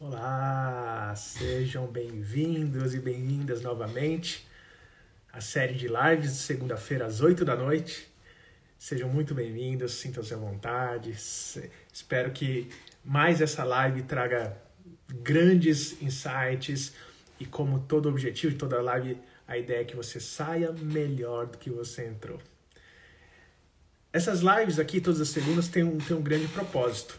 Olá, sejam bem-vindos e bem-vindas novamente à série de lives de segunda-feira às 8 da noite. Sejam muito bem-vindos, sintam-se à vontade. Espero que mais essa live traga grandes insights e como todo objetivo de toda live, a ideia é que você saia melhor do que você entrou. Essas lives aqui, todas as segundas, têm um, têm um grande propósito,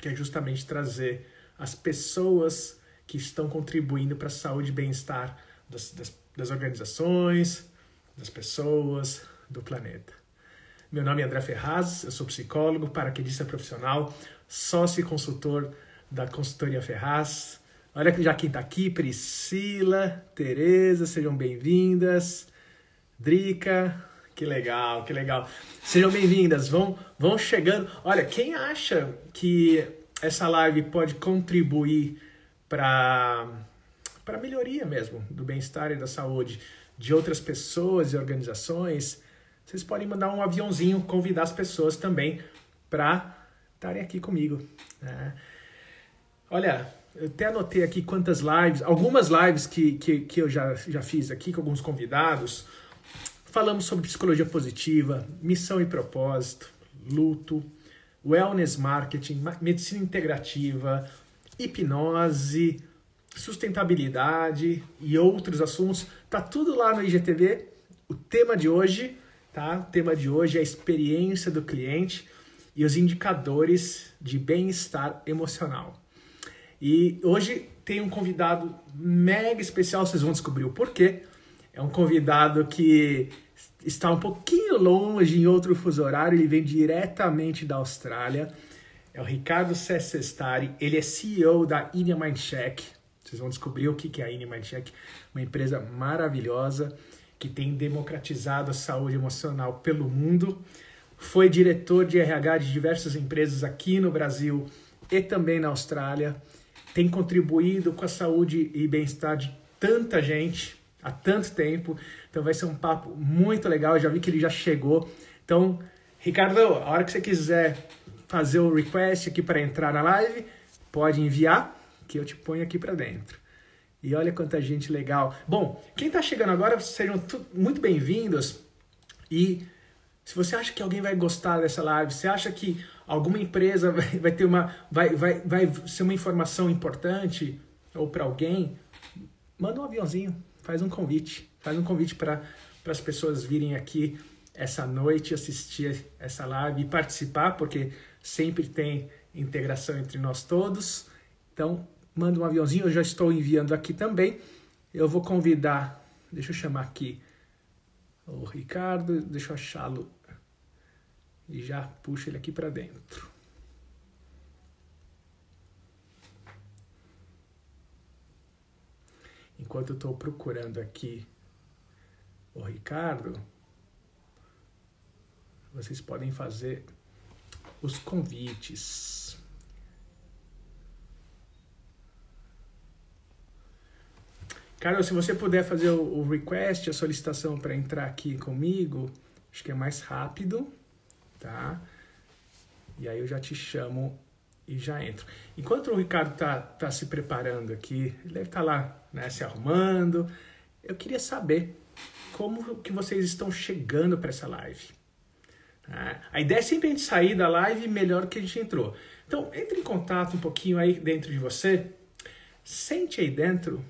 que é justamente trazer as pessoas que estão contribuindo para a saúde e bem-estar das, das, das organizações, das pessoas, do planeta. Meu nome é André Ferraz, eu sou psicólogo, paraquedista profissional, sócio e consultor da consultoria Ferraz. Olha já quem está aqui, Priscila, Tereza, sejam bem-vindas. Drica, que legal, que legal. Sejam bem-vindas, vão, vão chegando. Olha, quem acha que essa live pode contribuir para para melhoria mesmo do bem-estar e da saúde de outras pessoas e organizações, vocês podem mandar um aviãozinho, convidar as pessoas também para estarem aqui comigo. Né? Olha, eu até anotei aqui quantas lives, algumas lives que, que, que eu já, já fiz aqui com alguns convidados. Falamos sobre psicologia positiva, missão e propósito, luto, wellness marketing, medicina integrativa, hipnose, sustentabilidade e outros assuntos. Tá tudo lá no IGTV. O tema de hoje, tá? O tema de hoje é a experiência do cliente e os indicadores de bem-estar emocional. E hoje tem um convidado mega especial, vocês vão descobrir o porquê. É um convidado que está um pouquinho longe em outro fuso horário, ele vem diretamente da Austrália. É o Ricardo Sessestari, ele é CEO da Inia Mindcheck. Vocês vão descobrir o que é a Inia Mindcheck, uma empresa maravilhosa que tem democratizado a saúde emocional pelo mundo. Foi diretor de RH de diversas empresas aqui no Brasil e também na Austrália. Tem contribuído com a saúde e bem-estar de tanta gente há tanto tempo. Então vai ser um papo muito legal. Eu já vi que ele já chegou. Então, Ricardo, a hora que você quiser fazer o request aqui para entrar na live, pode enviar, que eu te ponho aqui para dentro. E olha quanta gente legal. Bom, quem está chegando agora, sejam muito bem-vindos. E se você acha que alguém vai gostar dessa live, você acha que alguma empresa vai, vai ter uma vai, vai, vai ser uma informação importante ou para alguém, manda um aviãozinho, faz um convite, faz um convite para as pessoas virem aqui essa noite assistir essa live e participar, porque sempre tem integração entre nós todos. Então, manda um aviãozinho, eu já estou enviando aqui também. Eu vou convidar, deixa eu chamar aqui o Ricardo, deixa eu achá-lo e já puxa ele aqui para dentro. Enquanto eu estou procurando aqui o Ricardo, vocês podem fazer os convites. Carlos, se você puder fazer o, request, a solicitação para entrar aqui comigo, acho que é mais rápido, tá? E aí eu já te chamo e já entro. Enquanto o Ricardo tá, tá se preparando aqui, ele deve estar tá lá né, se arrumando. Eu queria saber como que vocês estão chegando para essa live. Ah, a ideia é sempre a gente sair da live melhor que a gente entrou. Então, entre em contato um pouquinho aí dentro de você. Sente aí dentro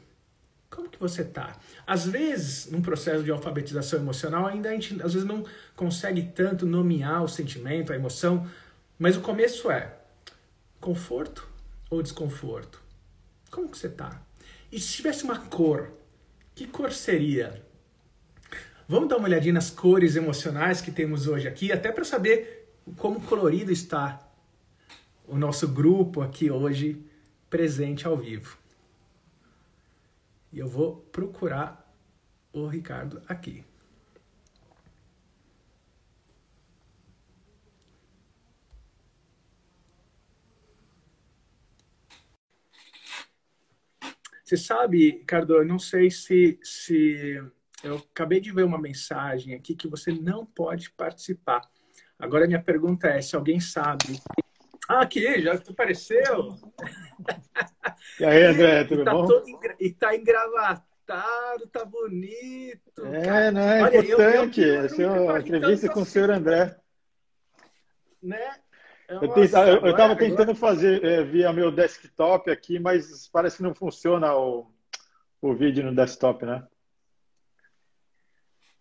como que você tá. Às vezes, num processo de alfabetização emocional, ainda a gente às vezes não consegue tanto nomear o sentimento, a emoção, mas o começo é conforto ou desconforto? Como que você tá? E se tivesse uma cor, que cor seria? Vamos dar uma olhadinha nas cores emocionais que temos hoje aqui, até para saber como colorido está o nosso grupo aqui hoje presente ao vivo. E eu vou procurar o Ricardo aqui. Você sabe, Ricardo, eu não sei se, se eu acabei de ver uma mensagem aqui que você não pode participar. Agora minha pergunta é se alguém sabe. Ah, aqui, já apareceu. E aí, André, tudo e tá bom? Todo, e tá engravatado, tá bonito. É, cara. não é Olha, importante. Eu, eu, eu, a entrevista com o senhor André. Né? Nossa, eu estava tentando fazer é, via meu desktop aqui, mas parece que não funciona o, o vídeo no desktop, né?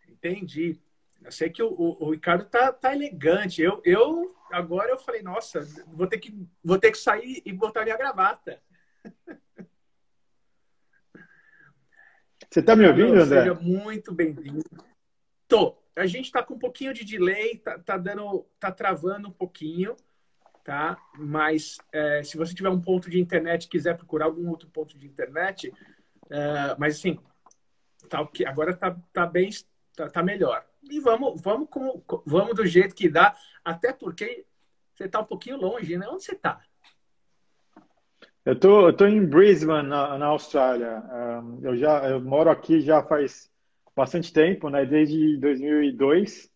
Entendi. Eu sei que o, o, o Ricardo tá, tá elegante. Eu, eu agora eu falei, nossa, vou ter que vou ter que sair e botar minha gravata. Você está me ouvindo, André? Seja muito bem-vindo. Tô. A gente está com um pouquinho de delay, tá, tá, dando, tá travando um pouquinho, tá? Mas é, se você tiver um ponto de internet, quiser procurar algum outro ponto de internet, é, mas assim, tá, agora tá, tá bem, tá, tá melhor. E vamos, vamos, com, vamos do jeito que dá, até porque você está um pouquinho longe, né? Onde você está? Eu tô, eu tô em Brisbane, na, na Austrália. Um, eu já eu moro aqui já faz bastante tempo, né? Desde 2002.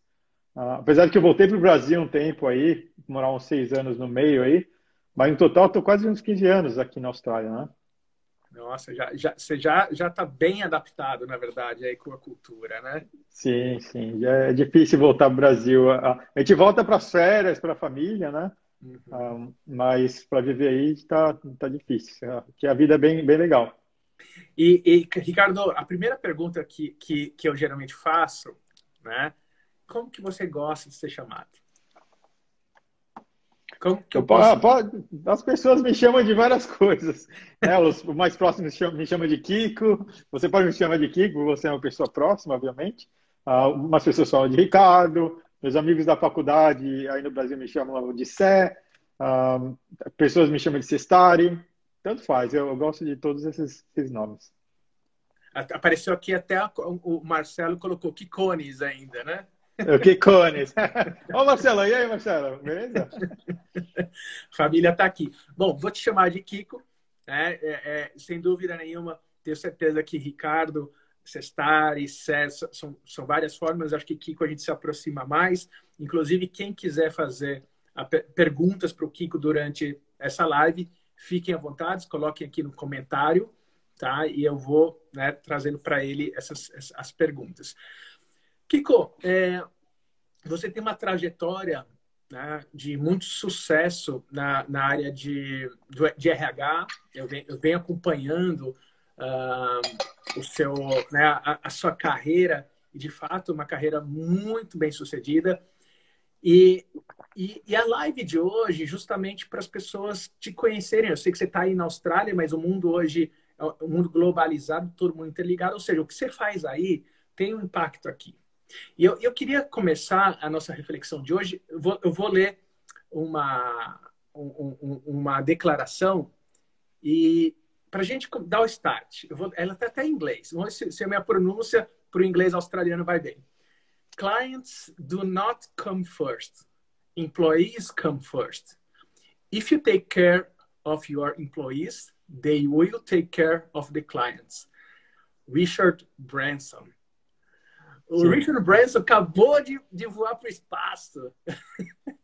Uh, apesar de que eu voltei para o Brasil um tempo aí, morar uns seis anos no meio aí, mas no total estou quase uns 15 anos aqui na Austrália, né? Nossa, já, já, você já já está bem adaptado, na verdade, aí com a cultura, né? Sim, sim. Já é difícil voltar para o Brasil. A gente volta para as férias, para a família, né? Uhum. Um, mas para viver aí está tá difícil. Que a vida é bem, bem legal. E, e, Ricardo, a primeira pergunta que, que, que eu geralmente faço, né? Como que você gosta de ser chamado? Como que eu posso... Pode, as pessoas me chamam de várias coisas. Né? Os mais próximos me chamam de Kiko. Você pode me chamar de Kiko, você é uma pessoa próxima, obviamente. Algumas pessoas falam de Ricardo. Meus amigos da faculdade aí no Brasil me chamam de Sé. pessoas me chamam de Cestari. Tanto faz, eu, eu gosto de todos esses, esses, nomes. Apareceu aqui até o Marcelo colocou Kikones ainda, né? O Kikones. Ô, Marcelo, e aí, Marcelo? Beleza? Família tá aqui. Bom, vou te chamar de Kiko. Né? É, é, sem dúvida nenhuma, tenho certeza que Ricardo, Cestari, César, são, são várias formas. Acho que Kiko a gente se aproxima mais. Inclusive, quem quiser fazer a, perguntas para o Kiko durante essa live, fiquem à vontade, coloquem aqui no comentário, tá? E eu vou né, trazendo para ele essas, essas perguntas. Kiko, é, você tem uma trajetória né, de muito sucesso na, na área de, de RH. Eu venho, eu venho acompanhando uh, o seu, né, a, a, sua carreira, e de fato, uma carreira muito bem sucedida. E, e, e a live de hoje, justamente para as pessoas te conhecerem. Eu sei que você está aí na Austrália, mas o mundo hoje é um mundo globalizado, todo mundo interligado. Ou seja, o que você faz aí tem um impacto aqui. E eu, eu queria começar a nossa reflexão de hoje. Eu vou, eu vou ler uma, um, uma declaração e para a gente dar o start, vou, ela está até em inglês. Vamos ver se, a minha pronúncia para o inglês australiano vai bem. Clients do not come first. Employees come first. If you take care of your employees, they will take care of the clients. Richard Branson. O Sim. Richard Branson acabou de, de voar para o espaço. O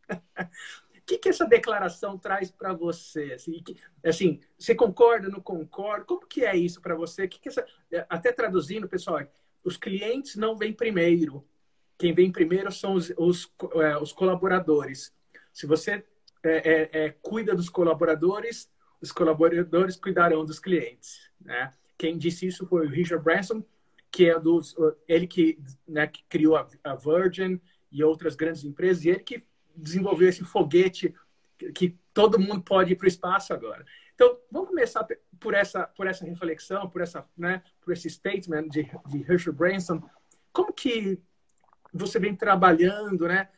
que, que essa declaração traz para você? Assim, que, assim, você concorda, não concorda? Como que é isso para você? Que que essa, é, até traduzindo, pessoal, os clientes não vêm primeiro. Quem vem primeiro são os, os, é, os colaboradores. Se você é, é, é, cuida dos colaboradores, os colaboradores cuidarão dos clientes. Né? Quem disse isso foi o Richard Branson, que é dos, ele que, né, que criou a, a Virgin e outras grandes empresas, e ele que desenvolveu esse foguete que todo mundo pode ir para o espaço agora. Então, vamos começar por essa, por essa reflexão, por, essa, né, por esse statement de, de Herschel Branson. Como que você vem trabalhando né,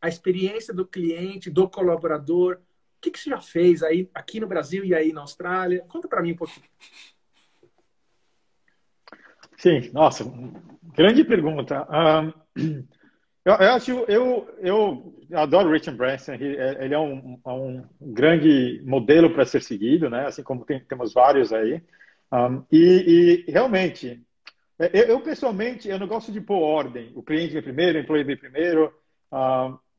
a experiência do cliente, do colaborador? O que, que você já fez aí aqui no Brasil e aí na Austrália? Conta para mim um pouquinho. Sim, nossa, grande pergunta. Um, eu, eu, acho, eu, eu adoro Richard Branson, ele é um, um grande modelo para ser seguido, né? assim como tem, temos vários aí. Um, e, e, realmente, é, eu, eu, pessoalmente, eu não gosto de pôr ordem. O cliente vem primeiro, o employee vem primeiro,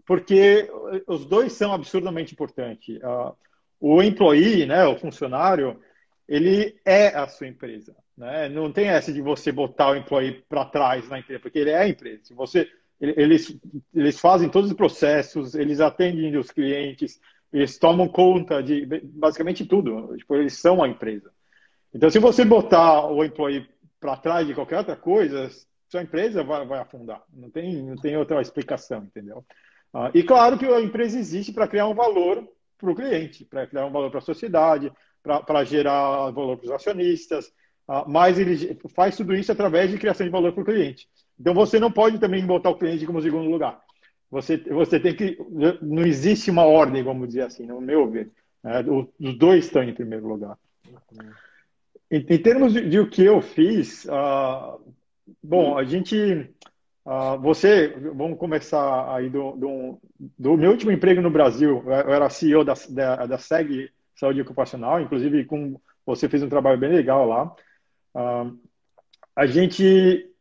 porque os dois são absurdamente importantes. Uh, o employee, né, o funcionário, ele é a sua empresa. Né? Não tem essa de você botar o employee para trás na empresa, porque ele é a empresa. Você, eles, eles fazem todos os processos, eles atendem os clientes, eles tomam conta de basicamente tudo. Tipo, eles são a empresa. Então, se você botar o employee para trás de qualquer outra coisa, sua empresa vai, vai afundar. Não tem, não tem outra explicação, entendeu? Uh, e claro que a empresa existe para criar um valor para o cliente, para criar um valor para a sociedade, para gerar valor para os acionistas, mas ele faz tudo isso através de criação de valor para o cliente. Então você não pode também botar o cliente como segundo lugar. Você, você tem que. Não existe uma ordem, vamos dizer assim, no meu ver. Né? Os dois estão em primeiro lugar. Em, em termos de, de, o que eu fiz, uh, bom, a gente. Uh, você, vamos começar aí do, do, do, meu último emprego no Brasil. Eu era CEO da, da, da SEG Saúde Ocupacional, inclusive com você fez um trabalho bem legal lá. Uh, a gente,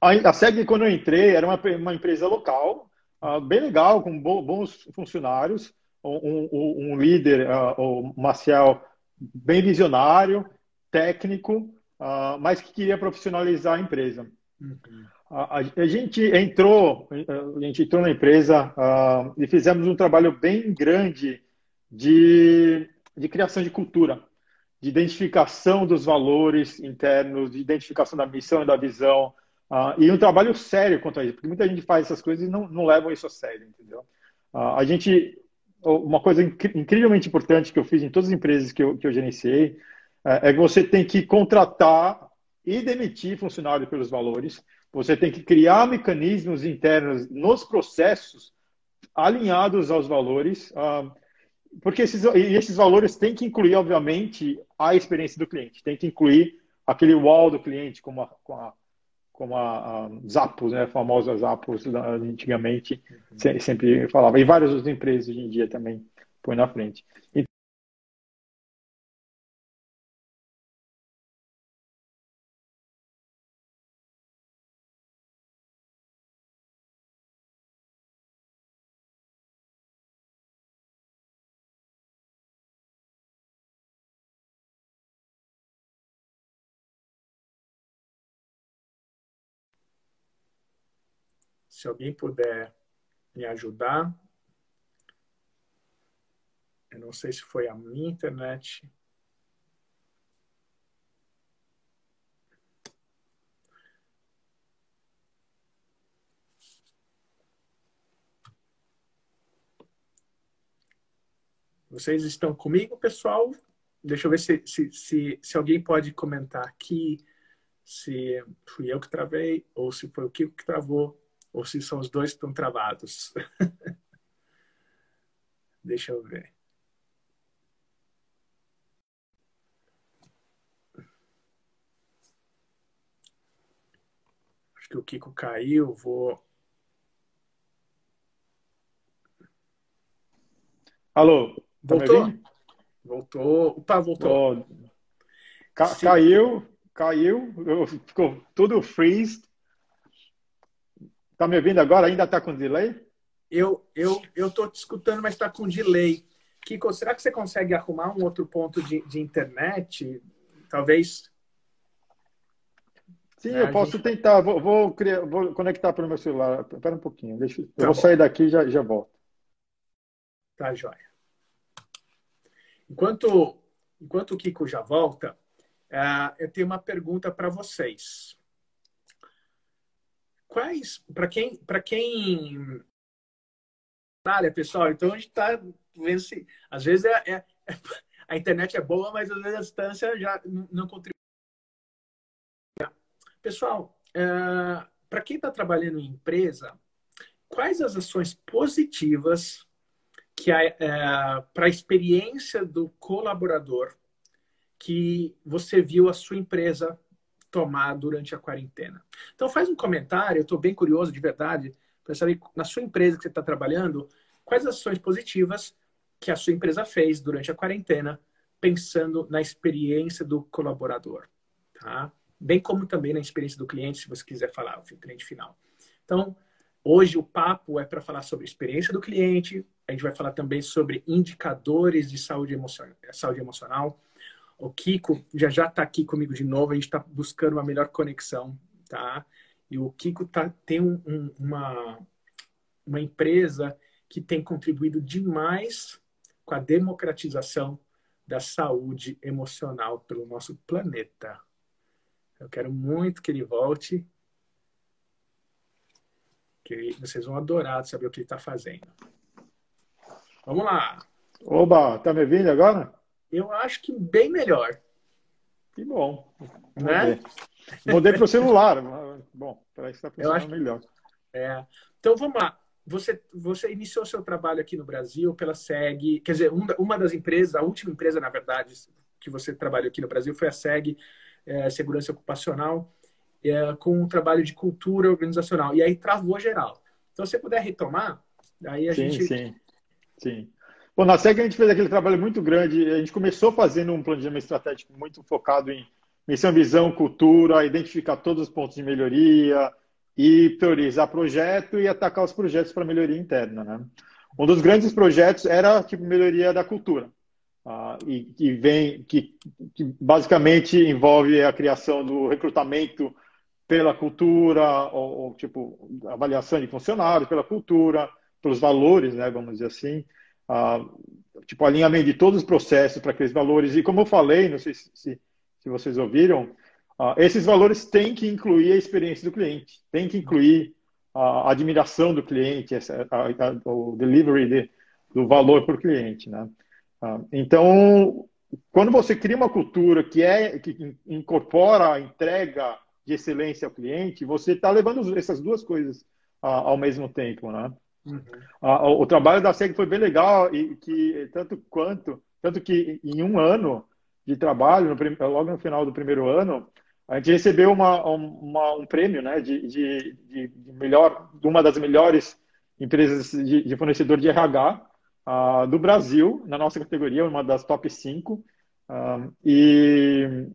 a SEG, quando eu entrei, era uma, uma empresa local, uh, bem legal, com bo, bons funcionários, um, um, um líder, uh, o Marcel, bem visionário, técnico, mas que queria profissionalizar a empresa. Uhum. A, a, gente entrou, a gente entrou na empresa e fizemos um trabalho bem grande de, de criação de cultura, de identificação dos valores internos, de identificação da missão e da visão, uh, e um trabalho sério quanto a isso, porque muita gente faz essas coisas e não, não levam isso a sério, entendeu? Uh, a gente, uma coisa incrivelmente importante que eu fiz em todas as empresas que eu, que eu gerenciei, é, é que você tem que contratar e demitir funcionário pelos valores. Você tem que criar mecanismos internos nos processos alinhados aos valores, ah, porque esses, e esses valores têm que incluir, obviamente, a experiência do cliente, tem que incluir aquele wall do cliente, como a, como a, a Zappos, né, a famosa Zappos antigamente uhum. sempre falava, e várias outras empresas hoje em dia também põe na frente. Se alguém puder me ajudar. Eu não sei se foi a minha internet. Vocês estão comigo, pessoal? Deixa eu ver se, se, se, se alguém pode comentar aqui se fui eu que travei ou se foi o Kiko que travou ou se são os dois que estão travados. Deixa eu ver. Acho que o Kiko caiu, vou. Alô, tá voltou? Voltou. Opa, voltou. Ca caiu, caiu, ficou tudo freeze. Tá me ouvindo agora? Ainda está com delay? Eu eu eu tô te escutando, mas está com delay. Kiko, será que você consegue arrumar um outro ponto de, de internet? Talvez. Sim, eu posso gente... tentar. Vou, vou, criar, vou conectar para o meu celular. Espera um pouquinho. Deixa, tá eu vou bom. sair daqui e já, já volto. Tá, joia. Enquanto, enquanto o Kiko já volta, uh, eu tenho uma pergunta para vocês quais, para quem, para quem área, pessoal, então a gente está vendo se, às vezes é, é, a internet é boa, mas às vezes a distância já não contribui. Pessoal, é, para quem está trabalhando em empresa, quais as ações positivas que é, para a experiência do colaborador que você viu a sua empresa tomar durante a quarentena. Então faz um comentário, eu estou bem curioso de verdade para saber na sua empresa que você está trabalhando quais ações positivas que a sua empresa fez durante a quarentena, pensando na experiência do colaborador, tá? Bem como também na experiência do cliente, se você quiser falar, o cliente final. Então, hoje o papo é para falar sobre a experiência do cliente, a gente vai falar também sobre indicadores de saúde emocional, saúde emocional O Kiko já já está aqui comigo de novo. A gente está buscando uma melhor conexão, tá? E o Kiko tá, tem um, um, uma, uma empresa que tem contribuído demais com a democratização da saúde emocional pelo nosso planeta. Eu quero muito que ele volte. Que vocês vão adorar saber o que ele está fazendo. Vamos lá. Oba, tá me ouvindo agora? Eu acho que bem melhor. Que bom. Né? Mudei para o celular. Bom, parece que está funcionando acho... melhor. É. Então vamos lá. Você, você iniciou seu trabalho aqui no Brasil pela SEG, quer dizer, uma das empresas, a última empresa, na verdade, que você trabalhou aqui no Brasil foi a SEG, é, Segurança Ocupacional, é, com um trabalho de cultura organizacional. E aí travou geral. Então, se você puder retomar, aí a sim, gente. Sim, sim. Bom, na SEG a gente fez aquele trabalho muito grande. A gente começou fazendo um planejamento estratégico muito focado em missão, visão, cultura, identificar todos os pontos de melhoria, e priorizar projeto e atacar os projetos para melhoria interna. Né? Um dos grandes projetos era tipo melhoria da cultura, uh, e que vem que, que, basicamente envolve a criação do recrutamento pela cultura ou, ou, tipo avaliação de funcionários pela cultura, pelos valores, né? Vamos dizer assim. Uh, tipo alinhamento de todos os processos para aqueles valores e como eu falei, não sei se, se, vocês ouviram, Uh, esses valores têm que incluir a experiência do cliente, tem que incluir a admiração do cliente, essa, a, a, o delivery de, do valor para o cliente, né? Uh, então, quando você cria uma cultura que é que incorpora a entrega de excelência ao cliente, você está levando essas duas coisas uh, ao mesmo tempo, né? Uhum. o trabalho da SEG foi bem legal e que tanto quanto tanto que em um ano de trabalho, no, logo no final do primeiro ano, a gente recebeu uma, uma, um prêmio né, de, de, de, melhor, de uma das melhores empresas de, de fornecedor de RH uh, ah, do Brasil, na nossa categoria, uma das top 5, uh, ah, e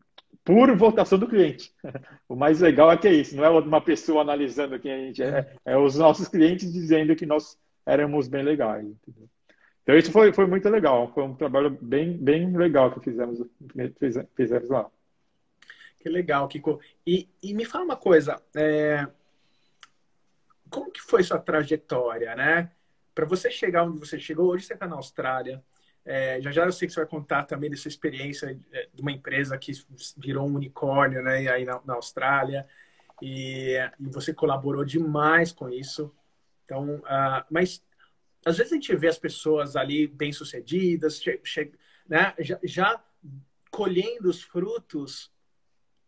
por votação do cliente. o mais legal é que é isso, não é uma pessoa analisando quem a gente é, é os nossos clientes dizendo que nós éramos bem legais. Entendeu? Então isso foi, foi muito legal, foi um trabalho bem, bem legal que fizemos, fizemos lá. Que legal, Kiko. E, e me fala uma coisa, é... como que foi sua trajetória, né? Para você chegar onde você chegou, hoje você está na Austrália, é, já já eu sei que você vai contar também dessa experiência é, de uma empresa que virou um unicórnio, né? Aí na, na Austrália. E, e, você colaborou demais com isso. Então, uh, mas às vezes a gente vê as pessoas ali bem sucedidas, né? já, já colhendo os frutos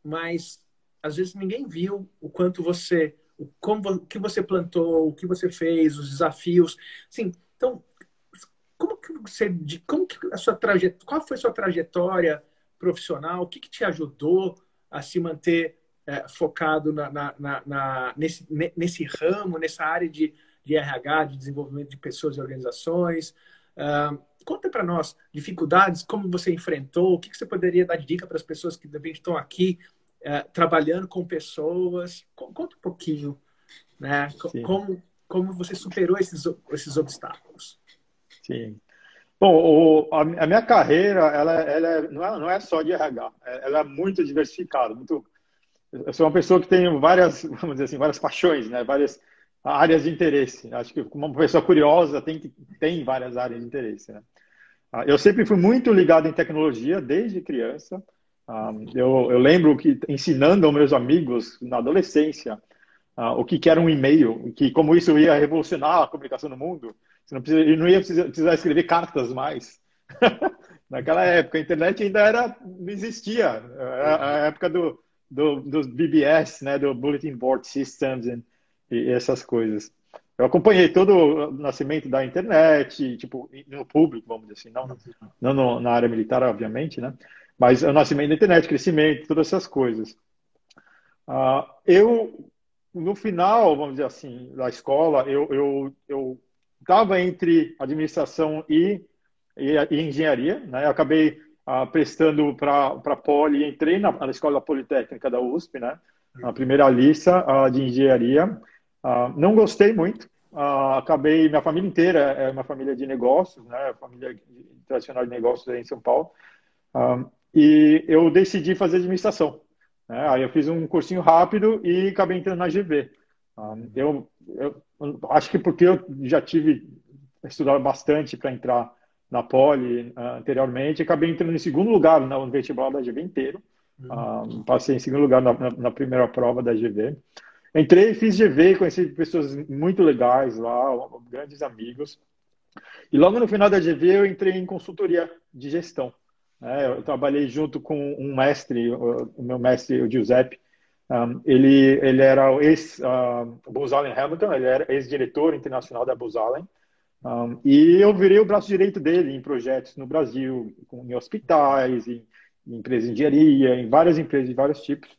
mas às vezes ninguém viu o quanto você, o como o que você plantou, o que você fez, os desafios. Sim, então você, como que a sua trajetória, qual foi a sua trajetória profissional? O que, que te ajudou a se manter é, focado na, na, na, na, nesse, nesse ramo, nessa área de, de RH, de desenvolvimento de pessoas e organizações? Uh, conta para nós dificuldades, como você enfrentou, o que, que você poderia dar de dica para as pessoas que de repente estão aqui é, trabalhando com pessoas. Conta um pouquinho, né? Como, como você superou esses, esses obstáculos. Sim. Bom, o, a, a, minha carreira, ela, ela é, não, é, não é só de RH, é, ela é muito diversificada. Muito, eu sou uma pessoa que tem várias, vamos dizer assim, várias paixões, né? Várias áreas de interesse. Acho que uma pessoa curiosa tem, tem várias áreas de interesse, né? Ah, eu sempre fui muito ligado em tecnologia desde criança. Ah, eu, eu, lembro que ensinando aos meus amigos na adolescência uh, o que, que era um e-mail, que como isso ia revolucionar a comunicação no mundo, você não, precisa, não ia precisar, precisar escrever cartas mais. Naquela época, a internet ainda era, não existia. Era a época do, do, dos BBS, né, do Bulletin Board Systems e, e essas coisas. Eu acompanhei todo o nascimento da internet, tipo, no público, vamos dizer assim, não, não no, na área militar, obviamente, né? Mas o nascimento da internet, crescimento, todas essas coisas. Uh, eu, no final, vamos dizer assim, da escola, eu estava eu, eu entre administração e, e, e, engenharia. Né? Eu acabei uh, prestando para a Poli, entrei na, na Escola Politécnica da USP, né? na primeira lista uh, de engenharia. não gostei muito. acabei, minha família inteira é uma família de negócios, né? família tradicional de negócios aí em São Paulo. e eu decidi fazer administração. Né? Aí eu fiz um cursinho rápido e acabei entrando na GV. Um, eu, eu, acho que porque eu já tive estudado bastante para entrar na Poli uh, anteriormente, acabei entrando em segundo lugar no vestibular da GV inteiro. Uhum. passei em segundo lugar na, na, na, primeira prova da GV. Entrei, fiz GV, conheci pessoas muito legais lá, grandes amigos. E logo no final da GV eu entrei em consultoria de gestão. Né? Eu trabalhei junto com um mestre, o meu mestre, o Giuseppe. Um, ele, ele era o ex-Booz uh, Allen Hamilton, ele era ex-diretor internacional da Booz Allen. Um, e eu virei o braço direito dele em projetos no Brasil, em hospitais, em, em empresas de engenharia, em várias empresas de vários tipos,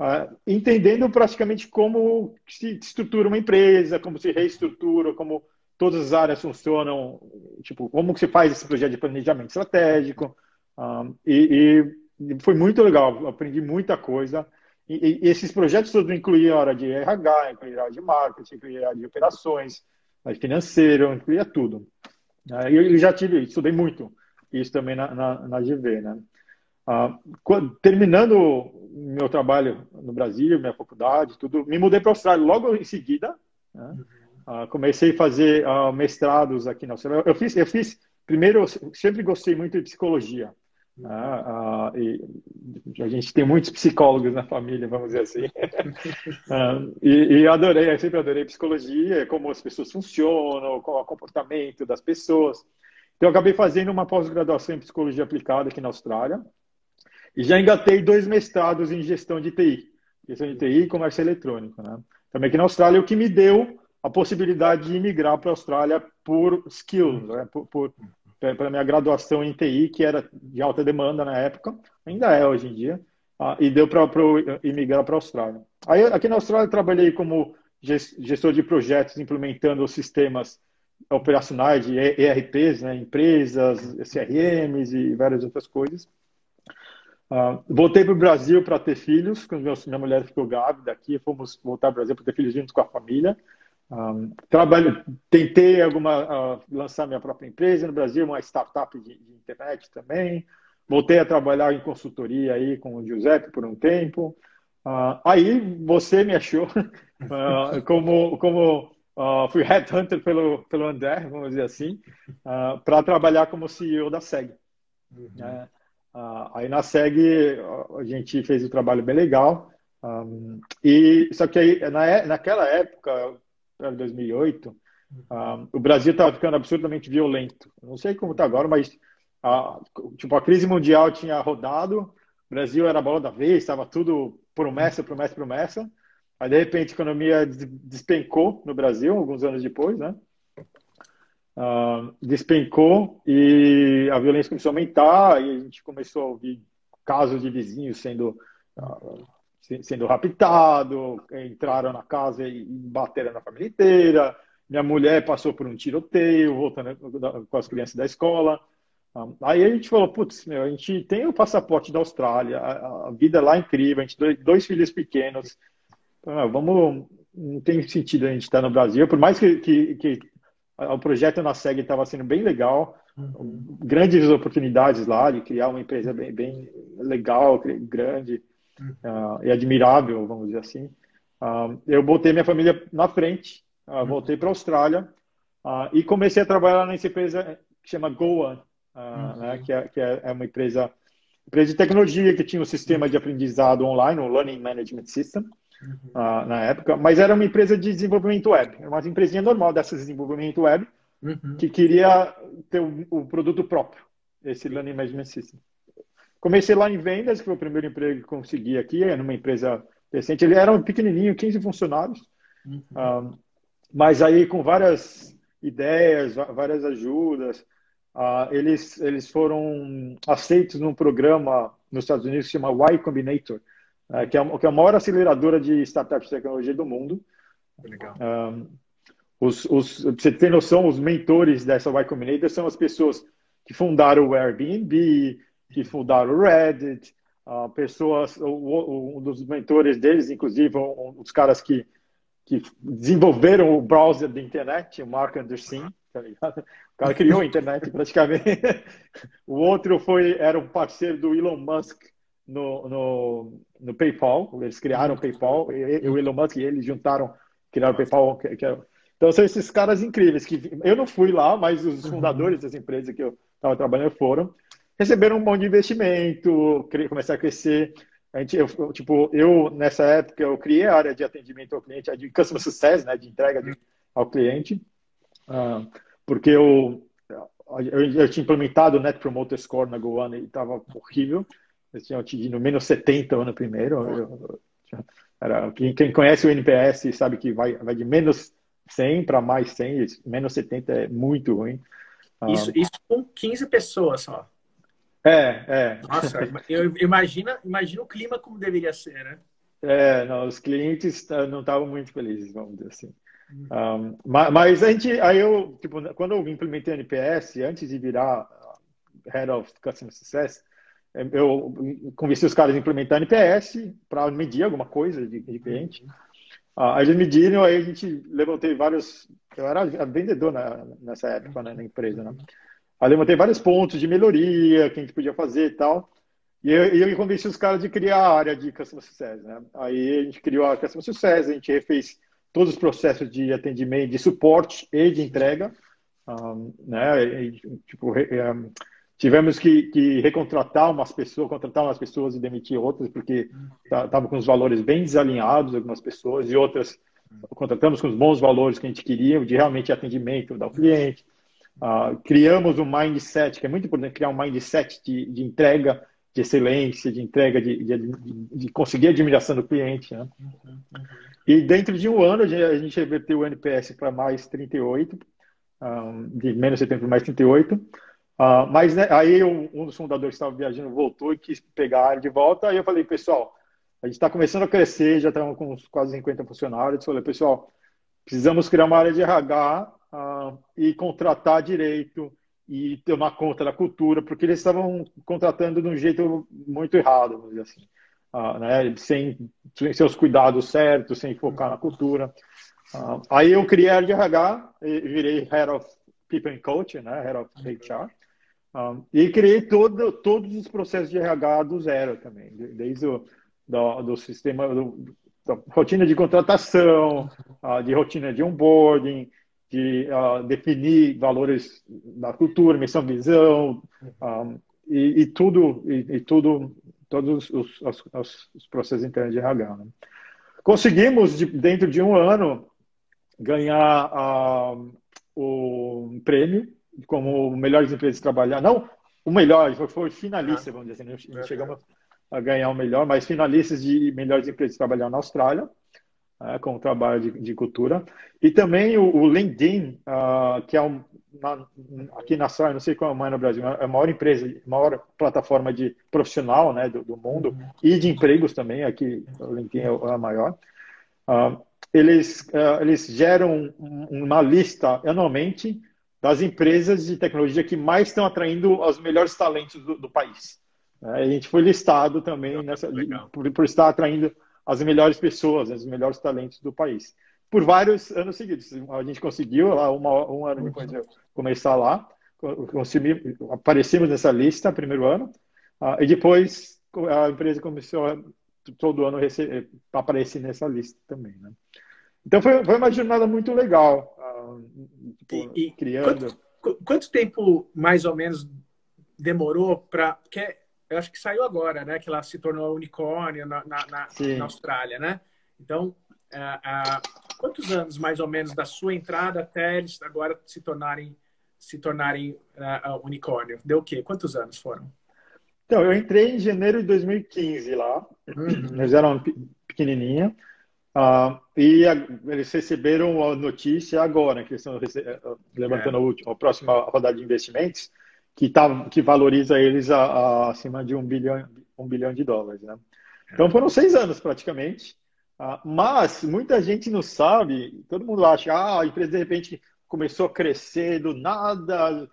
uh, entendendo praticamente como se estrutura uma empresa, como se reestrutura, como todas as áreas funcionam, tipo, como que se faz esse projeto de planejamento estratégico. Um, e, e, foi muito legal, aprendi muita coisa. E, e esses projetos todos incluíam a área de RH, incluía a área de marketing, incluía a área de operações, financeiro, incluía tudo. Uh, eu já tive, estudei muito isso também na, na, na GV, né? Uh, quando, terminando meu trabalho no Brasil, minha faculdade, tudo, me mudei para a Austrália logo em seguida. Né? Uh, comecei a fazer uh, mestrados aqui na Austrália. Eu fiz, eu fiz primeiro, eu sempre gostei muito de psicologia. Uh, e a gente tem muitos psicólogos na família, vamos dizer assim. e, e, adorei, eu sempre adorei psicologia, como as pessoas funcionam, qual é o comportamento das pessoas. Então, eu acabei fazendo uma pós-graduação em psicologia aplicada aqui na Austrália. E já engatei dois mestrados em gestão de TI, gestão de TI e comércio eletrônico. Né? Também aqui na Austrália, o que me deu a possibilidade de migrar para a Austrália por skills, né? por, por para minha graduação em TI, que era de alta demanda na época, ainda é hoje em dia, uh, e deu para imigrar para a Austrália. Aí, aqui na Austrália, trabalhei como gestor de projetos, implementando sistemas operacionais de ERPs, né, empresas, CRMs e várias outras coisas. Uh, voltei para o Brasil para ter filhos, quando minha mulher ficou grávida aqui, fomos voltar ao Brasil para ter filhos junto com a família. Um, trabalho, tentei alguma uh, lançar minha própria empresa no Brasil, uma startup de, de, internet também. Voltei a trabalhar em consultoria aí com o Giuseppe por um tempo. Uh, aí você me achou uh, como como fui headhunter pelo pelo André, vamos dizer assim, para trabalhar como CEO da Seg. Uhum. É, aí na Seg a gente fez um trabalho bem legal. Um, e só que aí na, é, naquela época 2008, uh, o Brasil estava ficando absurdamente violento. Não sei como está agora, mas a, tipo, a crise mundial tinha rodado, o Brasil era a bola da vez, estava tudo promessa, promessa, promessa. Aí, de repente, a economia despencou no Brasil, alguns anos depois, né? Uh, despencou e a violência começou a aumentar e a gente começou a ouvir casos de vizinhos sendo uh, sendo raptado, entraram na casa e bateram na família inteira. Minha mulher passou por um tiroteio, voltando com as crianças da escola. Aí a gente falou, putz, meu, a gente tem o passaporte da Austrália, a, vida lá é incrível, a gente tem dois filhos pequenos. Ah, vamos, não tem sentido a gente estar no Brasil, por mais que, que, que o projeto na SEG estava sendo bem legal, uhum. grandes oportunidades lá de criar uma empresa bem, bem legal, grande uh, e admirável, vamos dizer assim. Uh, eu botei minha família na frente, uh, voltei para a Austrália e comecei a trabalhar nessa empresa que chama GoOne, uhum. né, que, é, que é, é uma empresa, empresa de tecnologia que tinha um sistema de aprendizado online, um Learning Management System, uhum. na época, mas era uma empresa de desenvolvimento web, uma empresinha normal dessa desenvolvimento web, uhum. que queria ter o, o produto próprio, esse Learning Management System. Comecei lá em vendas, que foi o primeiro emprego que consegui aqui, numa empresa decente. Ele era um pequenininho, 15 funcionários, uhum. um, mas aí com várias ideias, várias ajudas, uh, eles, eles foram aceitos num programa nos Estados Unidos que se chama Y Combinator, uh, que, é, que é a maior aceleradora de startups de tecnologia do mundo. Legal. Um, os, os, você ter noção, os mentores dessa Y Combinator são as pessoas que fundaram o Airbnb, que fundaram o Reddit, uh, pessoas, um dos mentores deles, inclusive, um dos caras que, que desenvolveram o browser da internet, o Mark Anderson, tá ligado? O cara criou a internet praticamente. o outro foi, era um parceiro do Elon Musk no, no, no PayPal. Eles criaram o PayPal, e, o Elon Musk e eles juntaram, criaram o PayPal. Que, que é... Então são esses caras incríveis que eu não fui lá, mas os uhum. fundadores das empresas que eu estava trabalhando foram, receberam um monte de investimento, começaram a crescer. A gente, eu, tipo, eu, nessa época, eu criei a área de atendimento ao cliente, a de customer success, né, de entrega de, ao cliente, uh, porque eu, eu, eu, tinha implementado o Net Promoter Score na Goana e estava horrível. Eu tinha atingido menos 70 ano primeiro. Eu, era, quem, quem, conhece o NPS sabe que vai, vai de menos 100 para mais 100, menos 70 é muito ruim. Uh, isso, isso com 15 pessoas só. É, é. Nossa, eu imagina, imagina o clima como deveria ser, né? É, não, os clientes ah, não estavam muito felizes, vamos dizer assim. Um, uhum. mas a gente, aí eu, tipo, quando eu implementei o NPS, antes de virar Head of Customer Success, eu convenci os caras a implementar NPS para medir alguma coisa de, de cliente. Uh, aí eles mediram, aí a gente levantei vários. Eu era vendedor na, nessa época né, na empresa, né? Ali eu montei vários pontos de melhoria que a gente podia fazer e tal. E eu, eu convenci os caras de criar a área de Customer Success, né? Aí a gente criou a Customer Success, a gente refez todos os processos de atendimento, de suporte e de entrega, um, né? E, tipo, um, tivemos que, que, recontratar umas pessoas, contratar umas pessoas e demitir outras, porque estava com os valores bem desalinhados, algumas pessoas, e outras contratamos com os bons valores que a gente queria, de realmente atendimento do cliente. Uh, criamos um mindset, que é muito importante criar um mindset de, de entrega, de excelência, de entrega, de, de, de conseguir a admiração do cliente. Né? Uhum, uhum. E dentro de um ano, a gente reverteu o NPS para mais 38, um, ah, de menos 70 para mais 38. Uh, ah, mas né, aí um, um, dos fundadores estava viajando voltou e quis pegar a área de volta. Aí eu falei, pessoal, a gente está começando a crescer, já estamos com quase 50 funcionários. Eu falei, pessoal, precisamos criar uma área de RH uh, e contratar direito e tomar conta da cultura, porque eles estavam contratando de um jeito muito errado, vamos dizer assim. Uh, né? sem, sem seus cuidados certos, sem focar na cultura. Uh, aí eu criei a RH, virei Head of People and Culture, né? Head of HR, um, e criei todo, todos os processos de RH do zero também, desde o do, do sistema, do, da rotina de contratação, uh, de rotina de onboarding, de uh, definir valores da cultura, missão, visão, um, e, e, tudo, e, e, tudo, todos os, os, os, processos internos de RH. Né? Conseguimos, de, dentro de um ano, ganhar uh, o prêmio como melhores empresas trabalhar. Não o melhor, foi, foi finalista, vamos dizer assim. Não chegamos a ganhar o melhor, mas finalistas de melhores empresas trabalhar na Austrália é, com o trabalho de, de, cultura. E também o, o LinkedIn, uh, que é um, na, aqui na Austrália, não sei como é no Brasil, é a maior empresa, a maior plataforma de profissional né, do, do mundo e de empregos também, aqui o LinkedIn é a maior. Uh, eles, uh, eles geram uma lista anualmente das empresas de tecnologia que mais estão atraindo os melhores talentos do, do país. É, a gente foi listado também nessa, por, por estar atraindo as melhores pessoas, os melhores talentos do país. Por vários anos seguidos. A gente conseguiu, lá uma, um ano depois de eu começar lá, aparecemos nessa lista primeiro ano, uh, e depois a empresa começou a, todo ano receber, aparecer nessa lista também. Né? Então foi, foi uma jornada muito legal, uh, tipo, e, e criando. Quanto, quanto, tempo mais ou menos demorou para. Eu acho que saiu agora, né? Que ela se tornou unicórnio na, na, na, na Austrália, né? Então, uh, quantos anos mais ou menos da sua entrada até eles agora se tornarem se tornarem uh, unicórnio? Deu o quê? Quantos anos foram? Então, eu entrei em janeiro de 2015 lá. Uhum. Eles eram pequenininha. Uh, e a, eles receberam a notícia agora, que eles estão levantando é. a, última, a próxima rodada de investimentos que, tá, que valoriza eles a, a, acima de um bilhão, um bilhão de dólares. Né? Então foram seis anos praticamente. Uh, mas muita gente não sabe, todo mundo acha, ah, a empresa de repente começou a crescer do nada.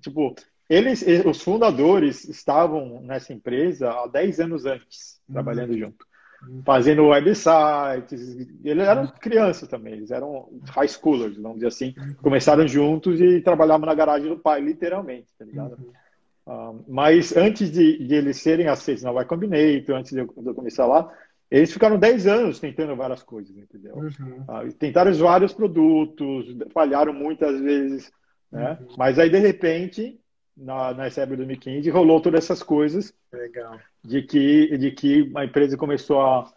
Tipo, eles, os fundadores estavam nessa empresa há 10 anos antes, uhum. trabalhando junto. Fazendo websites. Eles eram crianças também, eles eram high schoolers, vamos dizer assim. Começaram juntos e trabalhavam na garagem do pai, literalmente, tá ligado? Uhum. Um, mas antes de, de, eles serem aceitos na Y Combinator, antes de eu, de eu, começar lá, eles ficaram 10 anos tentando várias coisas, entendeu? Uhum. Uh, tentaram vários produtos, falharam muitas vezes, né? Uhum. Mas aí, de repente, na, na SEB 2015, rolou todas essas coisas. Legal. De que, de que a empresa começou a,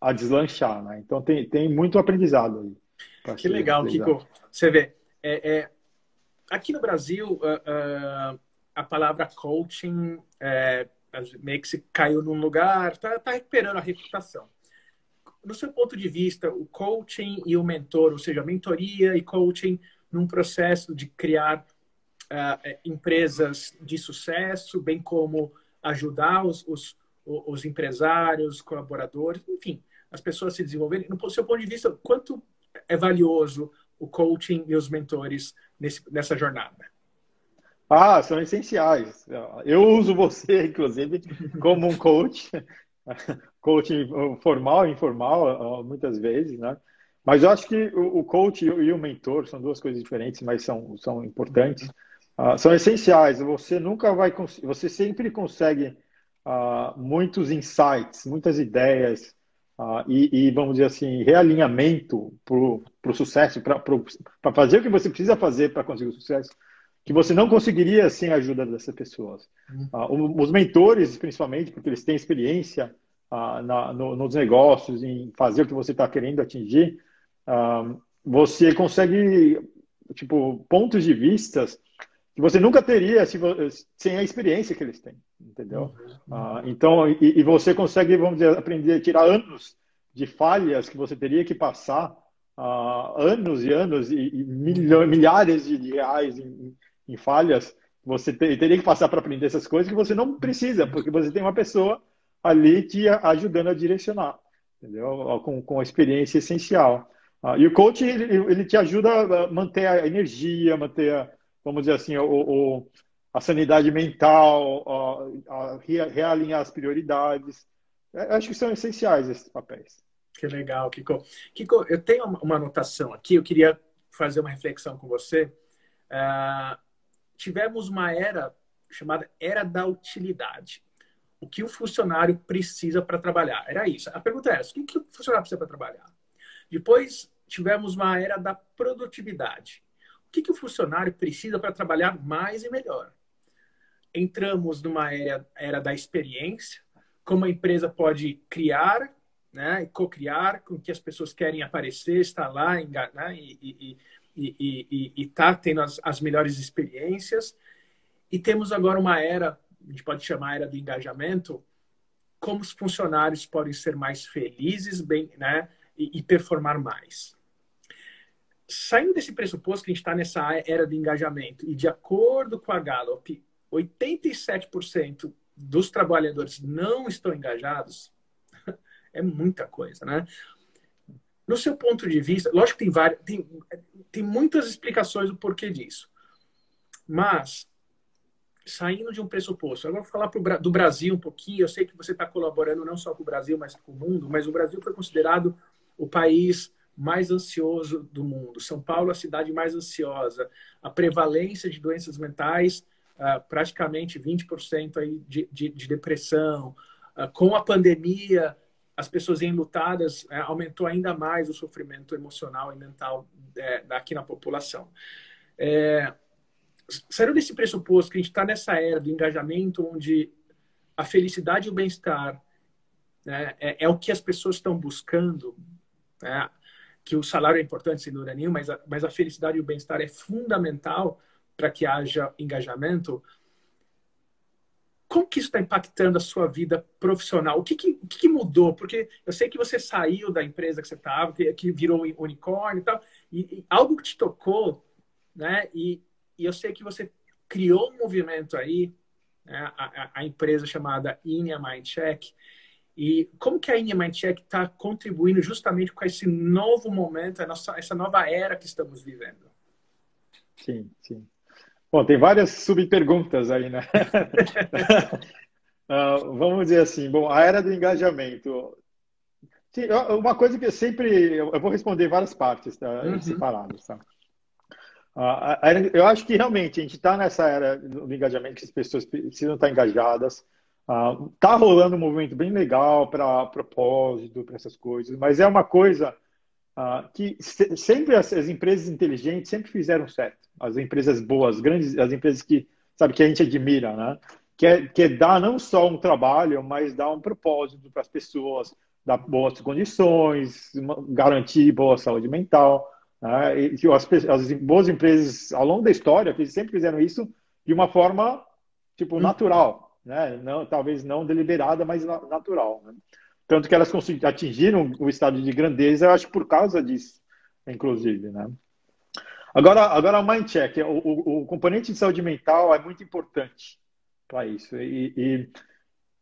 a deslanchar, né? Então tem, tem muito aprendizado aí. Que legal, Kiko. Você vê, é, é, aqui no Brasil, uh, uh, a palavra coaching é, meio que se caiu num lugar, está tá recuperando a reputação. No seu ponto de vista, o coaching e o mentor, ou seja, mentoria e coaching num processo de criar uh, empresas de sucesso, bem como ajudar os, os, os empresários, colaboradores, enfim, as pessoas se desenvolverem. No seu ponto de vista, quanto é valioso o coaching e os mentores nesse, nessa jornada? Ah, são essenciais. Eu uso você, inclusive, como um coach, coach formal e informal, muitas vezes, né? Mas eu acho que o coach e o mentor são duas coisas diferentes, mas são, são importantes. Uh, são essenciais. Você nunca vai, você sempre consegue uh, muitos insights, muitas ideias uh, e, e, vamos dizer assim, realinhamento para o sucesso, para fazer o que você precisa fazer para conseguir o sucesso, que você não conseguiria sem a ajuda dessas pessoas. Uhum. os mentores, principalmente, porque eles têm experiência na, no, nos negócios, em fazer o que você está querendo atingir, você consegue, tipo, pontos de vistas que você nunca teria se, sem a experiência que eles têm, entendeu? Uhum. Uh, então, e, e, você consegue, vamos dizer, aprender a tirar anos de falhas que você teria que passar, uh, anos e anos e, e milhares de reais em, em falhas, você ter, teria que passar para aprender essas coisas que você não precisa, porque você tem uma pessoa ali te ajudando a direcionar, entendeu? Com, com a experiência essencial. Uh, e o coach, ele, ele te ajuda a manter a energia, manter a vamos dizer assim, o, o a sanidade mental, a, a realinhar as prioridades. Eu acho que são essenciais esses papéis. Que legal, Kiko. Kiko, eu tenho uma anotação aqui, eu queria fazer uma reflexão com você. Uh, tivemos uma era chamada Era da Utilidade. O que o funcionário precisa para trabalhar? Era isso. A pergunta é essa: o que o funcionário precisa para trabalhar? Depois tivemos uma era da produtividade. O que, que o funcionário precisa para trabalhar mais e melhor? Entramos numa era, era da experiência, como a empresa pode criar né, e co-criar com que as pessoas querem aparecer, estar lá né, e estar tá tendo as, as melhores experiências. E temos agora uma era, a gente pode chamar era do engajamento, como os funcionários podem ser mais felizes bem, né, e, e performar mais saindo desse pressuposto que a gente está nessa era de engajamento e de acordo com a Gallup, 87% dos trabalhadores não estão engajados, é muita coisa, né? No seu ponto de vista, lógico que tem, várias, tem, tem muitas explicações do porquê disso, mas saindo de um pressuposto, agora vou falar pro, do Brasil um pouquinho, eu sei que você está colaborando não só com o Brasil, mas com o mundo, mas o Brasil foi considerado o país mais ansioso do mundo. São Paulo é a cidade mais ansiosa. A prevalência de doenças mentais, uh, praticamente 20% aí de, de, de depressão. Uh, com a pandemia, as pessoas enlutadas, uh, aumentou ainda mais o sofrimento emocional e mental é, aqui na população. É, saindo desse pressuposto que a gente está nessa era do engajamento, onde a felicidade e o bem-estar né, é, é, o que as pessoas estão buscando, né? Que o salário é importante, sem dúvida nenhuma, mas a, mas a felicidade e o bem-estar é fundamental para que haja engajamento. Como que isso está impactando a sua vida profissional? O que, que, que, mudou? Porque eu sei que você saiu da empresa que você estava, que, que, virou unicórnio e tal, e, e, algo que te tocou, né? E, e eu sei que você criou um movimento aí, né? a, a, a empresa chamada Inia Mindcheck, e como que a Inimindcheck está contribuindo justamente com esse novo momento, essa nova era que estamos vivendo? Sim, sim. Bom, tem várias subperguntas aí, né? uh, vamos dizer assim, bom, a era do engajamento. Sim, uma coisa que eu sempre. Eu vou responder várias partes tá, uhum. separadas. Tá? Uh, eu acho que realmente a gente está nessa era do engajamento que as pessoas precisam estar engajadas. Está uh, rolando um movimento bem legal para propósito, para essas coisas, mas é uma coisa uh, que se, sempre as, as, empresas inteligentes sempre fizeram certo. As empresas boas, grandes, as empresas que sabe que a gente admira, né? Que é, que é dar não só um trabalho, mas dar um propósito para as pessoas, dar boas condições, garantir boa saúde mental. Né? E as, as, boas empresas, ao longo da história, sempre fizeram isso de uma forma tipo uhum. natural, né? não, talvez não deliberada, mas natural. Né? Tanto que elas atingiram o estado de grandeza, eu acho por causa disso, inclusive. Né? Agora, agora o Mindcheck, o, o, o componente de saúde mental é muito importante para isso. E, e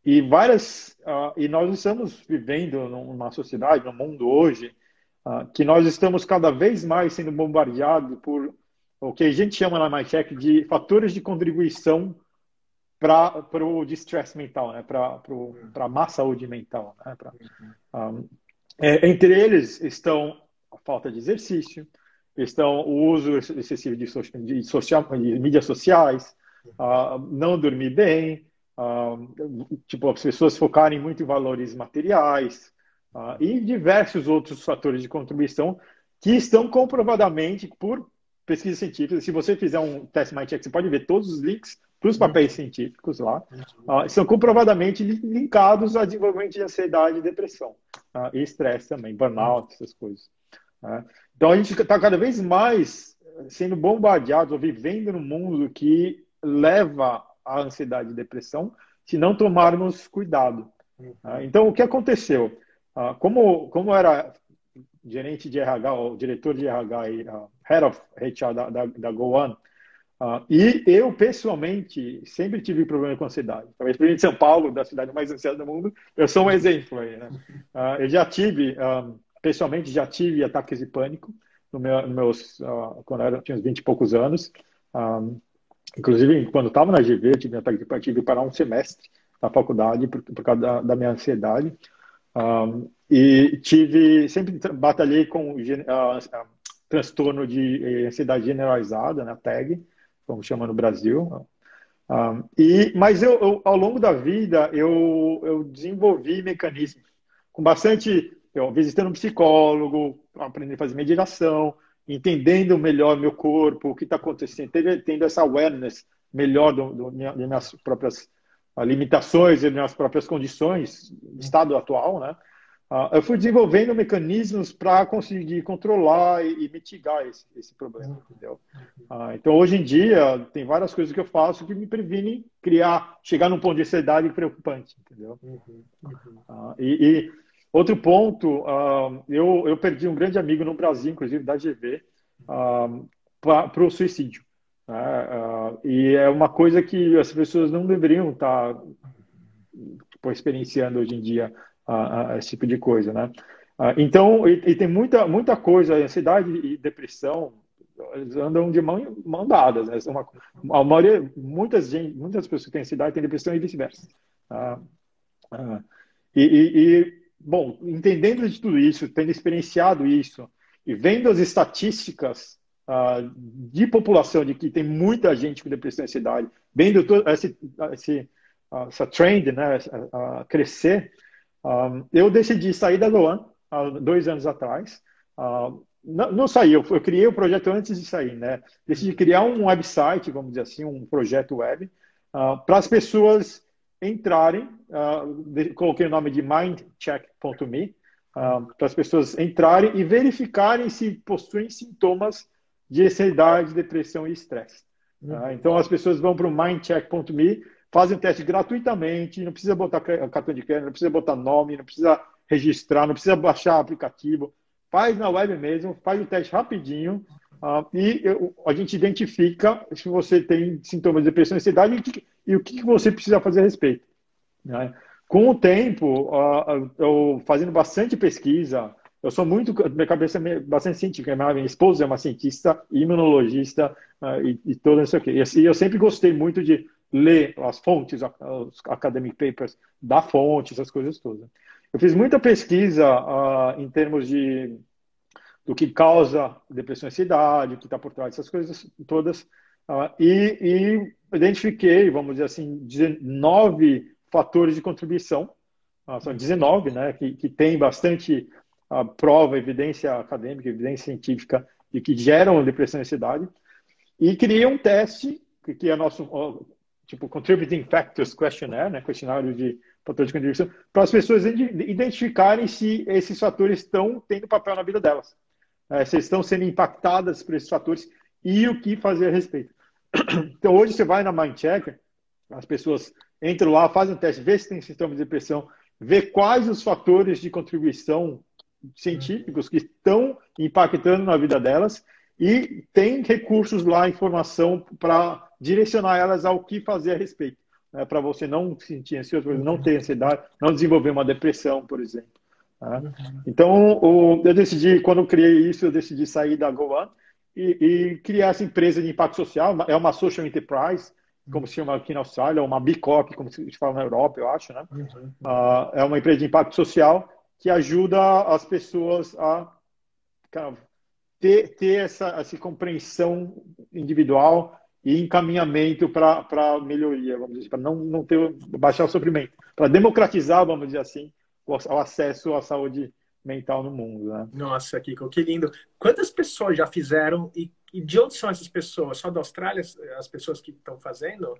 e várias uh, e nós estamos vivendo numa sociedade, num mundo hoje, uh, que nós estamos cada vez mais sendo bombardeados por o que a gente chama na MyCheck de fatores de contribuição para o distress mental, né? para má saúde mental. Né? Pra, um, é, entre eles estão a falta de exercício, estão o uso excessivo de, de, social, de mídias sociais, uh, não dormir bem, uh, tipo, as pessoas focarem muito em valores materiais uh, e diversos outros fatores de contribuição que estão comprovadamente por pesquisas científicas. Se você fizer um teste MyCheck, você pode ver todos os links para os papéis científicos lá, uh, são comprovadamente linkados a desenvolvimento de ansiedade e depressão, uh, e estresse também, burnout, essas coisas. Uh, então a gente está cada vez mais sendo bombardeado, ou vivendo num mundo que leva a ansiedade e depressão se não tomarmos cuidado. Tá? Então, o que aconteceu? Ah, como, como era gerente de RH, ou diretor de RH e uh, head of HR da, da, da GoOne, uh, e eu, pessoalmente, sempre tive problema com ansiedade. Talvez para de São Paulo, da cidade mais ansiosa do mundo, eu sou um exemplo aí, né? Uh, eu já tive, um, pessoalmente, já tive ataques de pânico no meu, no meus, quando eu tinha uns 20 e poucos anos. Um, Inclusive, quando estava na GV, eu tive ataque de pânico, tive que parar um semestre na faculdade por, por causa da, da, minha ansiedade. Um, e tive, sempre batalhei com transtorno de eh, ansiedade generalizada, né, TAG, como chama no Brasil. Um, e, mas eu, eu, ao longo da vida, eu, eu desenvolvi mecanismos com bastante, eu, visitando um psicólogo, aprendendo a fazer meditação, entendendo melhor meu corpo, o que está acontecendo, tendo, tendo, essa awareness melhor do, do, das minhas próprias ah, limitações e das minhas próprias condições, estado atual, né? Uh, eu fui desenvolvendo mecanismos para conseguir controlar e, e mitigar esse, esse, problema, entendeu? Uh, então, hoje em dia, tem várias coisas que eu faço que me previnem criar, chegar num ponto de ansiedade preocupante, entendeu? Uh, e, e Outro ponto, uh, eu, eu perdi um grande amigo no Brasil, inclusive da GV, uh, para o suicídio. Né? E é uma coisa que as pessoas não deveriam estar tá, tipo, experienciando hoje em dia, esse tipo de coisa. Né? então, e, e, tem muita, muita coisa, ansiedade e depressão, eles andam de mão, mão dadas. Né? Uma, a maioria, muitas, gente, muitas pessoas que têm ansiedade têm depressão e vice-versa. Tá? e, e bom, entendendo de tudo isso, tendo experienciado isso e vendo as estatísticas uh, de população de que tem muita gente com depressão e ansiedade, vendo todo esse, esse, uh, essa trend né, uh, crescer, eu decidi sair da Luan há dois anos atrás. não, não saí, eu, eu, criei o projeto antes de sair, né? Decidi criar um website, vamos dizer assim, um projeto web, para as pessoas entrarem, uh, coloquei o nome de mindcheck.me, uh, para as pessoas entrarem e verificarem se possuem sintomas de ansiedade, depressão e estresse. Uh, então as pessoas vão para o mindcheck.me, fazem o teste gratuitamente, não precisa botar cartão de crédito, não precisa botar nome, não precisa registrar, não precisa baixar aplicativo, faz na web mesmo, faz o teste rapidinho uh, e eu, a gente identifica se você tem sintomas de depressão e ansiedade e, e o que você precisa fazer a respeito. Né? Com o tempo, uh, eu fazendo bastante pesquisa, eu sou muito, minha cabeça é bastante científica. Minha esposa é uma cientista, imunologista uh, e, e tudo isso aqui. E assim, eu sempre gostei muito de ler as fontes, os academic papers da fonte, essas coisas todas. eu fiz muita pesquisa uh, em termos de do que causa depressão e ansiedade, o que está por trás dessas coisas todas, uh, e, e, identifiquei, vamos dizer assim, 19 fatores de contribuição, uh, são 19, né, que, que tem bastante prova, evidência acadêmica, evidência científica de que geram depressão e ansiedade, e criei um teste, que, é nosso tipo Contributing Factors Questionnaire, né, questionário de fatores de contribuição, para as pessoas identificarem se esses fatores estão tendo papel na vida delas. É, se estão sendo impactadas por esses fatores e o que fazer a respeito. Então, hoje você vai na Mindchecker, as pessoas entram lá, fazem um teste, vê se tem sintoma de depressão, vê quais os fatores de contribuição científicos que estão impactando na vida delas e tem recursos lá, informação para direcionar elas ao que fazer a respeito. Né? Para você não se sentir ansioso, não ter ansiedade, não desenvolver uma depressão, por exemplo. Né? Então, o, eu decidi, quando eu criei isso, eu decidi sair da GoOne e, e, criar essa empresa de impacto social. É uma social enterprise, como se chama aqui na Austrália, uma B Corp, como se fala na Europa, eu acho. Né? Uhum. Uh, é uma empresa de impacto social que ajuda as pessoas a cara, ter, ter essa, essa compreensão individual e encaminhamento para melhoria, vamos dizer, para não, não ter baixar o sofrimento, para democratizar, vamos dizer assim, o, o, acesso à saúde mental no mundo. Né? Nossa, Kiko, que lindo. Quantas pessoas já fizeram e, e de onde são essas pessoas? Só da Austrália, as pessoas que estão fazendo?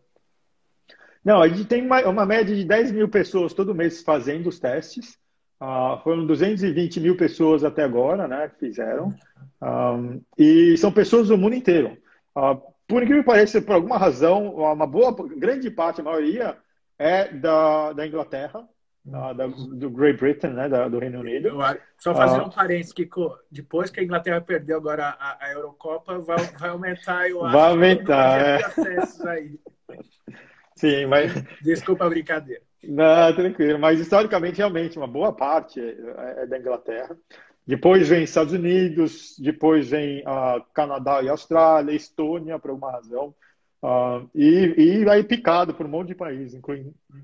Não, a gente tem uma, uma média de 10 mil pessoas todo mês fazendo os testes. Uh, foram 220 mil pessoas até agora, né, que fizeram. Um, e são pessoas do mundo inteiro. Uh, por incrível que pareça, por alguma razão, uma boa, grande parte, a maioria, é da, da Inglaterra, da, do Great Britain, né, da, do Reino Unido. Só fazer um parênteses, Kiko, depois que a Inglaterra perdeu agora a, a Eurocopa, vai, vai aumentar, eu acho. Vai aumentar, é. Aí. Sim, mas... Desculpa a brincadeira. Não, tranquilo. Mas historicamente, realmente, uma boa parte é, é da Inglaterra. Depois vem Estados Unidos, depois vem uh, Canadá e Austrália, Estônia, por alguma razão. Uh, e, e aí picado por um monte de países,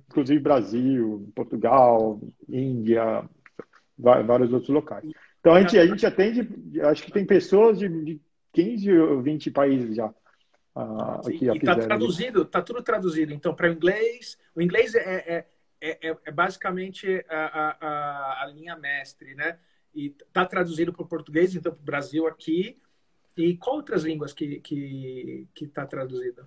inclusive Brasil, Portugal, Índia, vários outros locais. Então a gente, a gente atende, acho que tem pessoas de, de 15 ou 20 países já. Uh, Sim, e está traduzido, está tudo traduzido. Então, para o inglês, o inglês é, é, é, é basicamente a, a, a linha mestre, né? E está traduzido para o português, então, para o Brasil aqui. E qual outras línguas que está que, que tá traduzido?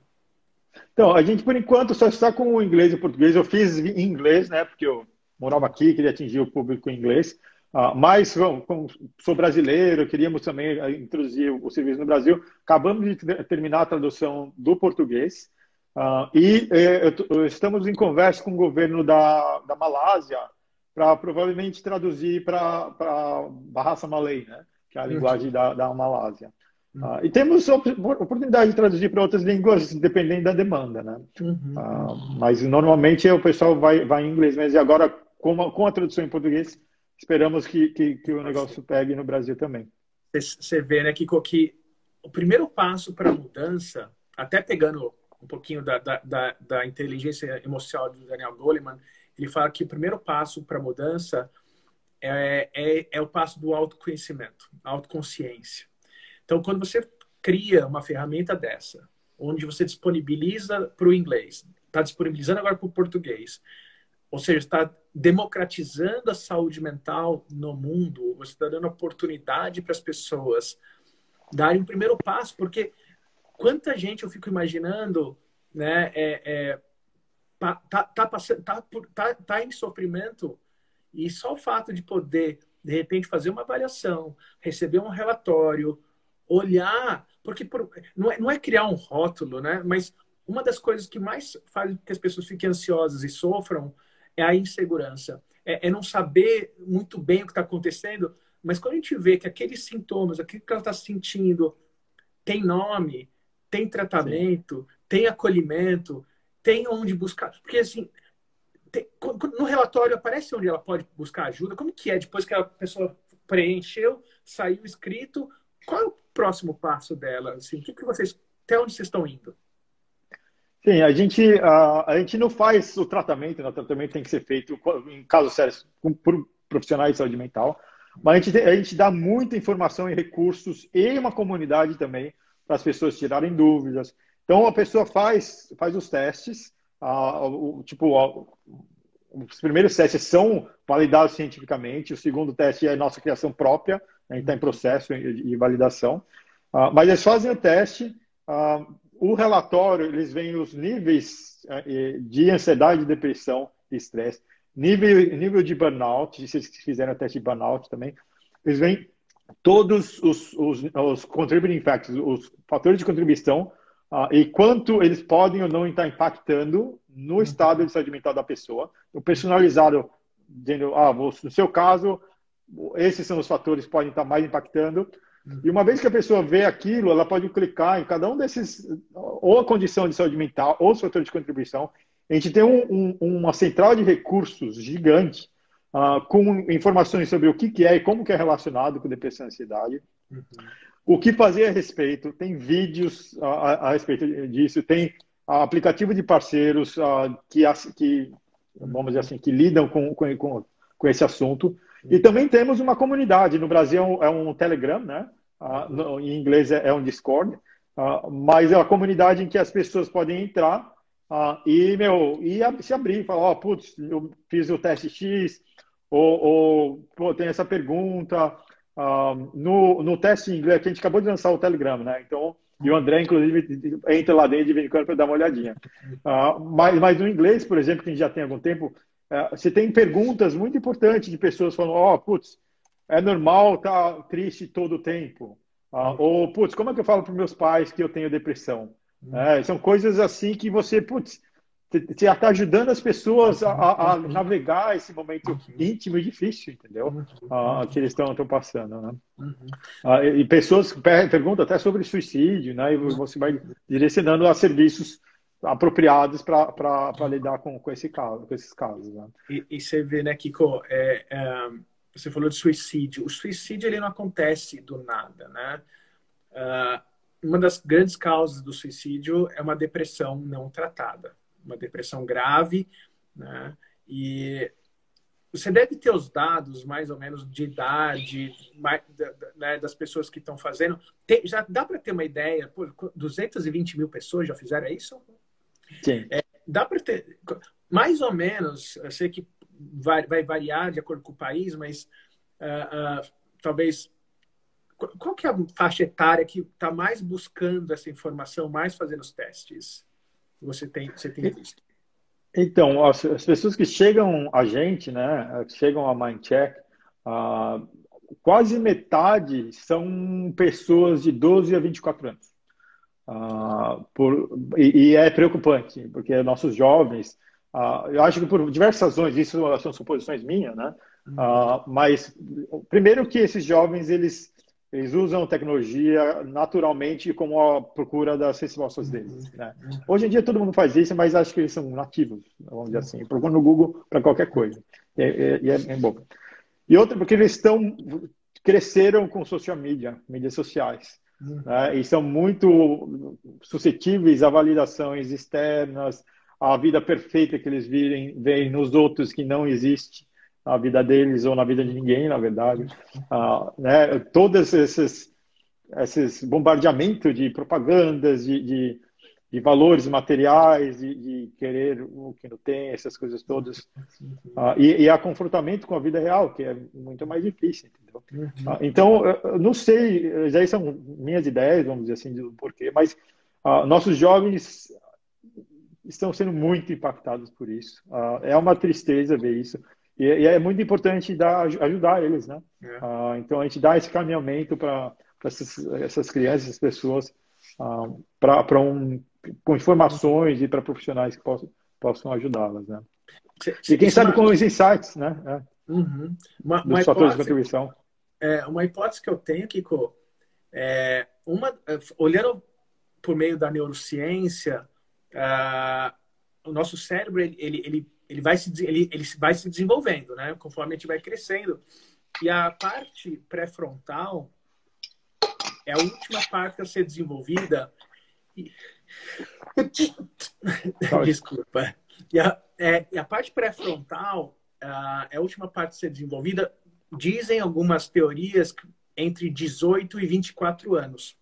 Então, a gente, por enquanto, só está com o inglês e o português. Eu fiz em inglês, né? Porque eu morava aqui, queria atingir o público em inglês. Uh, mas, como sou brasileiro, queríamos também ah, introduzir o serviço no Brasil. Acabamos de terminar a tradução do português. Uh, e eh, estamos em conversa com o governo da, da Malásia para provavelmente traduzir para Bahasa Malay, né? que é a linguagem da, da Malásia. Uhum. Uh, e temos oportunidade de traduzir para outras línguas, dependendo da demanda. Né? Uhum. Uh, mas normalmente o pessoal vai, vai em inglês mesmo. E agora, com a, com a tradução em português, esperamos que, que, que o negócio pegue no Brasil também. Você vê, né, Kiko, que o primeiro passo para a mudança, até pegando um pouquinho da, da, da, da inteligência emocional do Daniel Goleman, ele fala que o primeiro passo para a mudança é, é, é, o passo do autoconhecimento, autoconsciência. Então, quando você cria uma ferramenta dessa, onde você disponibiliza para o inglês, está disponibilizando agora para o português, ou seja, está democratizando a saúde mental no mundo, você está dando oportunidade para as pessoas darem um primeiro passo, porque quanta gente eu fico imaginando, né, é, é, tá, tá, tá, passando, tá, tá, tá em sofrimento e só o fato de poder, de repente, fazer uma avaliação, receber um relatório, olhar, porque por, não, é, não é criar um rótulo, né? Mas uma das coisas que mais faz que as pessoas fiquem ansiosas e sofram é a insegurança. É, é não saber muito bem o que está acontecendo, mas quando a gente vê que aqueles sintomas, aquilo que ela está sentindo, tem nome, tem tratamento, Sim. tem acolhimento, tem onde buscar. Porque, assim, tem, no relatório aparece onde ela pode buscar ajuda. Como que é depois que a pessoa preencheu, saiu escrito? Qual é o próximo passo dela? Assim, que, que vocês, até onde vocês estão indo? Sim, a gente, a, a gente não faz o tratamento, né? o tratamento tem que ser feito, em casos sérios, por profissionais de saúde mental, mas a gente, a gente dá muita informação e recursos e uma comunidade também para as pessoas tirarem dúvidas. Então, a pessoa faz, faz os testes, o, tipo, os primeiros testes são validados cientificamente, o segundo teste é nossa criação própria, a gente está em processo de validação, uh, mas eles fazem o teste, uh, o relatório, eles veem os níveis uh, de ansiedade, depressão e estresse, nível, nível de burnout, se vocês fizerem o teste de burnout também, eles veem todos os, os, os contributing factors, os fatores de contribuição uh, e quanto eles podem ou não estar impactando no uhum. estado de saúde mental da pessoa. O personalizado, dizendo, ah, no seu caso, esses são os fatores que podem estar mais impactando. Uhum. E uma vez que a pessoa vê aquilo, ela pode clicar em cada um desses, ou a condição de saúde mental, ou os fatores de contribuição. A gente tem um, um, uma central de recursos gigante uh, com informações sobre o que, que é e como que é relacionado com depressão e ansiedade. Uhum. O que fazer a respeito? Tem vídeos a, a, a respeito disso, tem aplicativo de parceiros uh, que, que, vamos dizer assim, que lidam com, com, com esse assunto. E também temos uma comunidade. No Brasil é um, Telegram, né? Uh, no, em inglês é, é um Discord. Uh, mas é uma comunidade em que as pessoas podem entrar e, meu, e se abrir, falar, ó, oh, putz, eu fiz o teste X, ou, ou pô, tem essa pergunta. No, no teste em inglês, que a gente acabou de lançar o Telegram, né? Então, e o André, inclusive, entra lá dentro de vez em quando para dar uma olhadinha. mas, mas no inglês, por exemplo, que a gente já tem algum tempo, é, você tem perguntas muito importantes de pessoas falando, ó, oh, putz, é normal estar tá triste todo o tempo. Uh, ou, putz, como é que eu falo para meus pais que eu tenho depressão? Uhum. É, são coisas assim que você, putz, você está ajudando as pessoas a, a, navegar esse momento uhum. íntimo e difícil, entendeu? Uh, que eles estão passando, né? Uh, e pessoas perguntam até sobre suicídio, né? E você vai direcionando a serviços apropriados para lidar com, com, esse caso, com esses casos. Né? E, e, você vê, né, Kiko, é, é, você falou de suicídio. O suicídio ele não acontece do nada, né? Uh, uma das grandes causas do suicídio é uma depressão não tratada, uma depressão grave, né? E você deve ter os dados mais ou menos de idade mais, né, das pessoas que estão fazendo. Tem, já dá para ter uma ideia? Pô, 220 mil pessoas já fizeram isso? Sim. É, dá para ter, mais ou menos, eu sei que vai, vai variar de acordo com o país, mas uh, uh, talvez qual que é a faixa etária que está mais buscando essa informação, mais fazendo os testes? Você tem, você tem visto? Então, as, as pessoas que chegam a gente, né, chegam a Mindcheck, uh, quase metade são pessoas de 12 a 24 anos. Uh, por, e, e, é preocupante, porque nossos jovens, uh, eu acho que por diversas razões, isso são suposições minhas, né? Uh, mas primeiro que esses jovens eles eles usam tecnologia naturalmente como a procura das respostas deles. Né? Hoje em dia todo mundo faz isso, mas acho que eles são nativos, vamos dizer assim. Procura no Google para qualquer coisa. E é, é, é, bom. E outra porque eles estão cresceram com social media, mídias sociais. Né? E são muito suscetíveis a validações externas, a vida perfeita que eles virem, veem nos outros que não existe na vida deles ou na vida de ninguém, na verdade. Ah, né? Todos esses, esses bombardeamentos de propagandas, de, de, de valores materiais, de, de, querer o que não tem, essas coisas todas. Ah, e, e a confrontamento com a vida real, que é muito mais difícil, entendeu? Uhum. Ah, então, eu não sei, já são minhas ideias, vamos dizer assim, do porquê, mas ah, nossos jovens estão sendo muito impactados por isso. É uma tristeza ver isso. E, e, é muito importante dar, ajudar eles, né? É. Ah, então, a gente dá esse caminhamento para essas, essas crianças, essas pessoas, para um, com informações e para profissionais que possam, possam ajudá-las, né? E quem sabe com os insights, né? É. Uhum. Uma, uma fatores de contribuição. É, uma hipótese que eu tenho, Kiko, é uma, é, olhando por meio da neurociência, uh, o nosso cérebro ele, ele, ele, ele, vai se, ele, ele vai se desenvolvendo, né? Conforme a gente vai crescendo. E a parte pré-frontal é a última parte a ser desenvolvida. E, Desculpa. E a, é, e a parte pré-frontal uh, é a última parte a ser desenvolvida. Dizem algumas teorias entre 18 e 24 anos.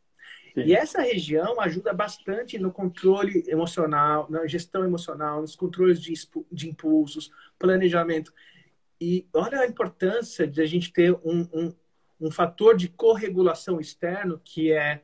Sim. E essa região ajuda bastante no controle emocional, na gestão emocional, nos controles de, de impulsos, planejamento. E olha a importância de a gente ter um, um, um fator de corregulação externo, que é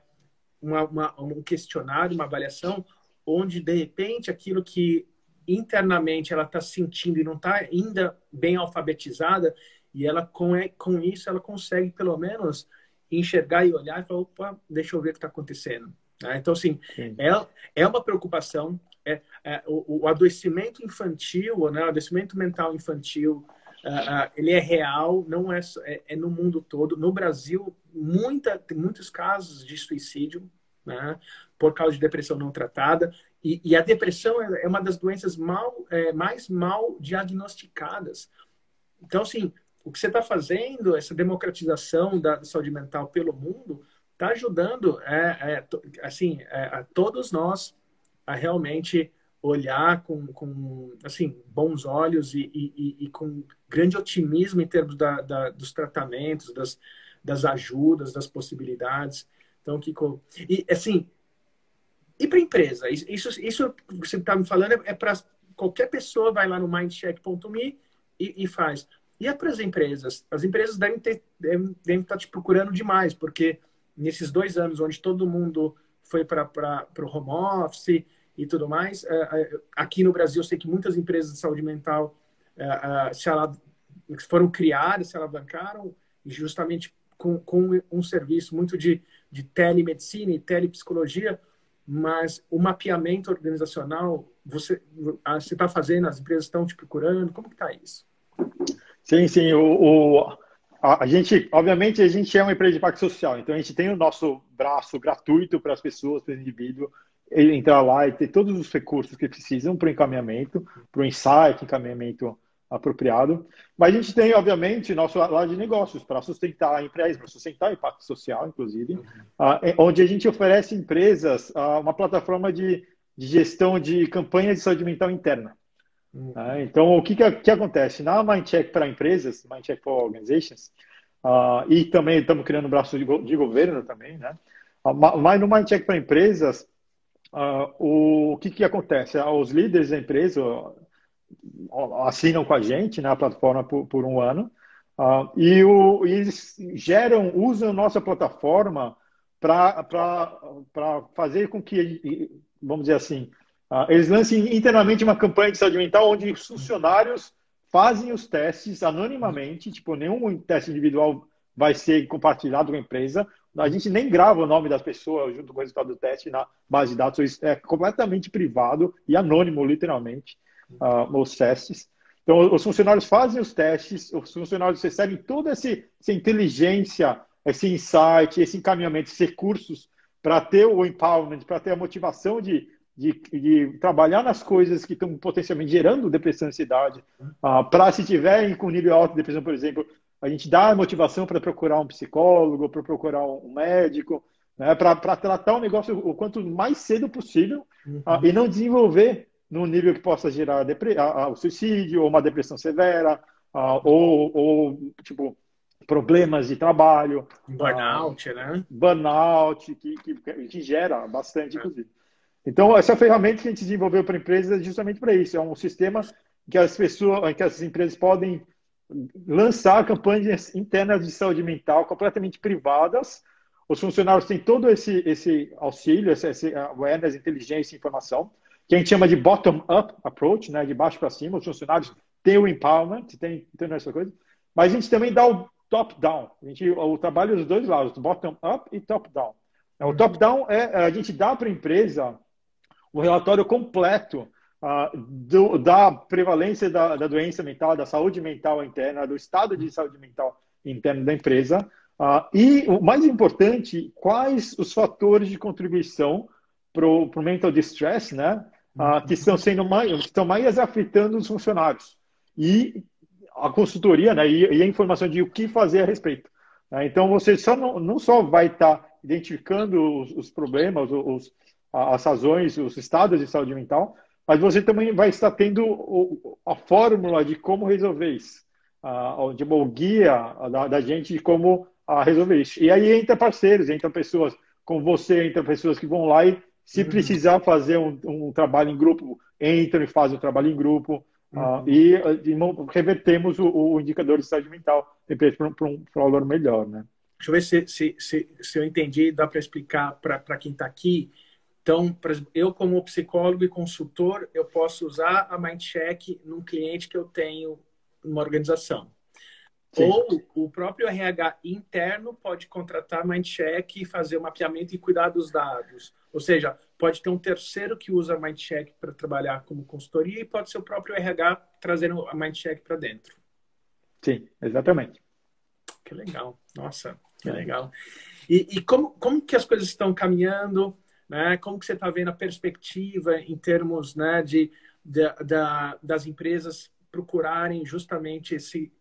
uma, uma, um questionário, uma avaliação, onde, de repente, aquilo que internamente ela está sentindo e não está ainda bem alfabetizada, e ela, com, com isso, ela consegue, pelo menos, enxergar e olhar e falar, opa, deixa eu ver o que está acontecendo. Né? Então, assim, é, é uma preocupação. É, é o, o, adoecimento infantil, né, o adoecimento mental infantil, uh, uh, ele é real, não é, é, é, no mundo todo. No Brasil, muita, tem muitos casos de suicídio, né, por causa de depressão não tratada. E, e a depressão é, é uma das doenças mal, é, mais mal diagnosticadas. Então, assim, o que você está fazendo, essa democratização da saúde mental pelo mundo, está ajudando é, é, assim, é, a todos nós a realmente olhar com, com assim, bons olhos e, e, e, com grande otimismo em termos da, da, dos tratamentos, das, das ajudas, das possibilidades. Então, Kiko, e assim, e para empresa? Isso, isso que você está me falando é, é para qualquer pessoa vai lá no mindcheck.me e, e faz. E é para as empresas? As empresas devem, ter, devem, devem estar te procurando demais, porque nesses dois anos onde todo mundo foi para o home office e tudo mais, é, é, aqui no Brasil eu sei que muitas empresas de saúde mental é, se foram criadas, se alavancaram, justamente com, com um serviço muito de, de telemedicina e telepsicologia, mas o mapeamento organizacional, você está fazendo, as empresas estão te procurando, como que está isso? Sim, sim. O, o, a, a, gente, obviamente, a gente é uma empresa de impacto social, então a gente tem o nosso braço gratuito para as pessoas, para o indivíduo entrar lá e ter todos os recursos que precisam para o encaminhamento, para o insight, encaminhamento apropriado. Mas a gente tem, obviamente, nosso lado de negócios para sustentar a empresa, para sustentar o impacto social, inclusive, uhum. uh, onde a gente oferece empresas uh, uma plataforma de, de gestão de campanhas de saúde mental interna. Uhum. Uh, então, o que, que, que, acontece? Na Mindcheck para empresas, Mindcheck for Organizations, e também estamos criando um braço de, go de governo também, né? mas no Mindcheck para empresas, o, o que, que acontece? Os líderes da empresa assinam com a gente, né, a plataforma por, por um ano, uh, e, o, e eles geram, usam nossa plataforma para fazer com que, vamos dizer assim, uh, eles lancem internamente uma campanha de saúde mental onde os funcionários fazem os testes anonimamente, tipo, nenhum teste individual vai ser compartilhado com a empresa. A gente nem grava o nome das pessoas junto com o resultado do teste na base de dados, é completamente privado e anônimo, literalmente uh, os testes. Então, os funcionários fazem os testes, os funcionários recebem toda essa, essa inteligência, esse insight, esse encaminhamento, esses recursos para ter o empowerment, para ter a motivação de, de, de, trabalhar nas coisas que estão potencialmente gerando depressão e ansiedade. Uh, para se tiverem com nível alto de depressão, por exemplo, a gente dá motivação para procurar um psicólogo, para procurar um médico, né, para tratar o negócio o quanto mais cedo possível uhum. uh, e não desenvolver num nível que possa gerar o suicídio, ou uma depressão severa, ou, ou tipo, problemas de trabalho. Burnout, né? Burnout, que, que, que gera bastante, é. inclusive. Então, essa ferramenta que a gente desenvolveu para a empresa é justamente para isso. É um sistema que as pessoas, que as empresas podem lançar campanhas internas de saúde mental completamente privadas. Os funcionários têm todo esse, esse auxílio, esse, awareness, inteligência e informação que a gente chama de bottom-up approach, né, de baixo para cima. Os funcionários têm o empowerment, tem, tem essa coisa, mas a gente também dá o top-down. A gente, o trabalho dos dois lados, bottom-up e top-down. O top-down é a gente dá para a empresa o relatório completo uh, do, da prevalência da, da, doença mental, da saúde mental interna, do estado de saúde mental interno da empresa. Uh, e o mais importante, quais os fatores de contribuição para o mental distress, né? ah, que estão sendo mais, estão mais afetando os funcionários. E a consultoria né, e, e a informação de o que fazer a respeito. Né? Então, você só não, não só vai estar tá identificando os, os problemas, os, as razões, os estados de saúde mental, mas você também vai estar tendo a fórmula de como resolver isso, de uma guia da, da gente de como resolver isso. E aí entra parceiros, entra pessoas com você, entra pessoas que vão lá e se uhum. precisar fazer um, um, trabalho em grupo, entram e fazem o trabalho em grupo. Uhum. Uh, e, e, revertemos o, o, indicador de saúde mental para um, um valor melhor. Né? Deixa eu ver se, se, se, se eu entendi, dá para explicar para quem está aqui. Então, eu como psicólogo e consultor, eu posso usar a Mindcheck num cliente que eu tenho numa organização. Sim. Ou o próprio RH interno pode contratar Mindcheck e fazer o mapeamento e cuidar dos dados. Ou seja, pode ter um terceiro que usa a Mindcheck para trabalhar como consultoria e pode ser o próprio RH trazendo a Mindcheck para dentro. Sim, exatamente. Que legal. Nossa, que é. legal. E, e como, como que as coisas estão caminhando? Né? Como que você está vendo a perspectiva em termos né, de, de, de, das empresas procurarem justamente esse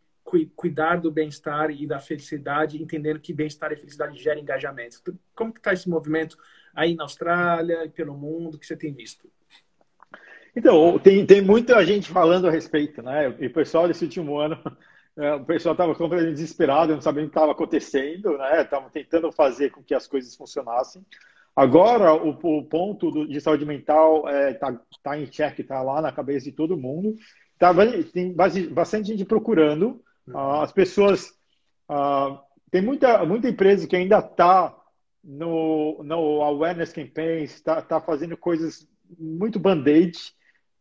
cuidar do bem-estar e da felicidade, entendendo que bem-estar e felicidade gera engajamento. Como que está esse movimento aí na Austrália e pelo mundo que você tem visto? Então, tem, tem muita gente falando a respeito, né? E o pessoal desse último ano, é, o pessoal estava completamente desesperado, não sabia o que estava acontecendo, né? Estavam tentando fazer com que as coisas funcionassem. Agora, o, o ponto do, de saúde mental está é, tá, tá em check, está lá na cabeça de todo mundo. Tá, tem bastante gente procurando. Uh, as pessoas. Uh, tem muita, muita empresa que ainda está no, no Awareness Campaign, está tá fazendo coisas muito band-aid,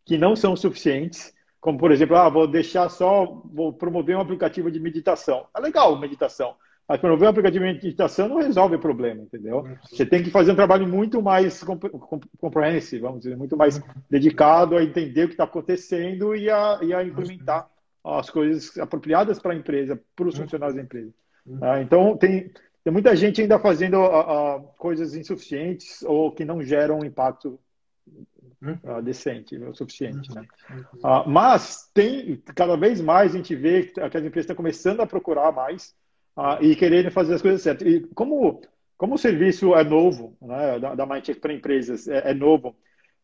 que não são suficientes. Como, por exemplo, ah, vou deixar só, vou promover um aplicativo de meditação. É legal meditação, mas promover um aplicativo de meditação não resolve o problema, entendeu? Você tem que fazer um trabalho muito mais comprehensive, vamos dizer, muito mais dedicado a entender o que está acontecendo e a, e a implementar as coisas apropriadas para a empresa, para os funcionários da empresa. Ah, então, tem, tem muita gente ainda fazendo uh, uh, coisas insuficientes ou que não geram um impacto uh, decente, o suficiente. Né? mas tem, cada vez mais a gente vê que as empresas estão começando a procurar mais uh, e querendo fazer as coisas certas. E como, como o serviço é novo, né, da, da Mindcheck para empresas é, é novo,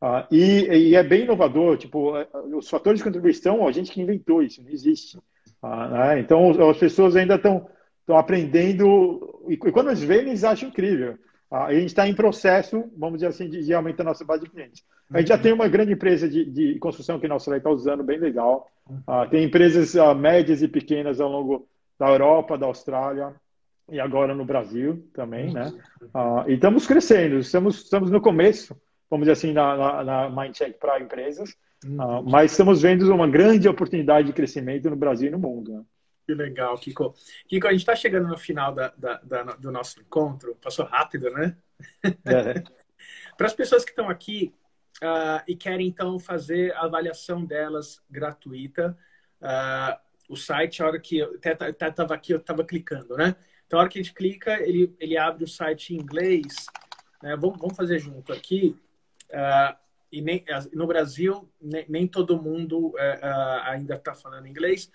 uh, e, e, é bem inovador, tipo, é, os fatores de contribuição, a gente que inventou isso, não existe. Uh, né? Então, as pessoas ainda estão aprendendo, e, e quando eles veem, eles acham incrível. a gente está em processo, vamos dizer assim, de, de aumentar a nossa base de clientes. A gente já tem uma grande empresa de, de construção que a nossa está usando, bem legal. Uh, tem empresas uh, médias e pequenas ao longo da Europa, da Austrália e agora no Brasil também, né? Uh, e estamos crescendo, estamos, estamos no começo, vamos dizer assim, na, na, na Mindcheck para empresas, uh, mas estamos vendo uma grande oportunidade de crescimento no Brasil e no mundo. Né? Que legal, Kiko. Kiko, a gente está chegando no final da, da, da, do nosso encontro. Passou rápido, né? É. Para as pessoas que estão aqui uh, e querem, então, fazer a avaliação delas gratuita, uh, o site, a hora que eu estava aqui, eu estava clicando, né? Então, a hora que a gente clica, ele, ele abre o site em inglês. Né? Vamos, vamos fazer junto aqui. Uh, e nem, no Brasil, nem, nem todo mundo uh, uh, ainda está falando inglês.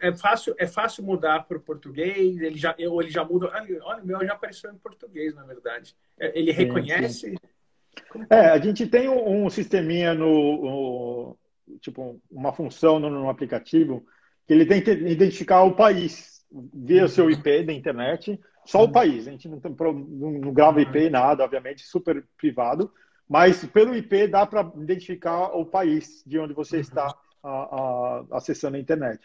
É fácil, é fácil mudar para o português? Ele já, ou ele já muda? Olha, o meu já apareceu em português, na verdade. É, ele reconhece? Sim, sim. É, a gente tem um, um sisteminha no, no, tipo, uma função no, no aplicativo ele tem que identificar o país via o seu IP da internet, só o uhum. país. A gente não, não, grava IP, uhum. nada, obviamente, super privado, mas pelo IP dá para identificar o país de onde você uhum. está a, a, acessando a internet.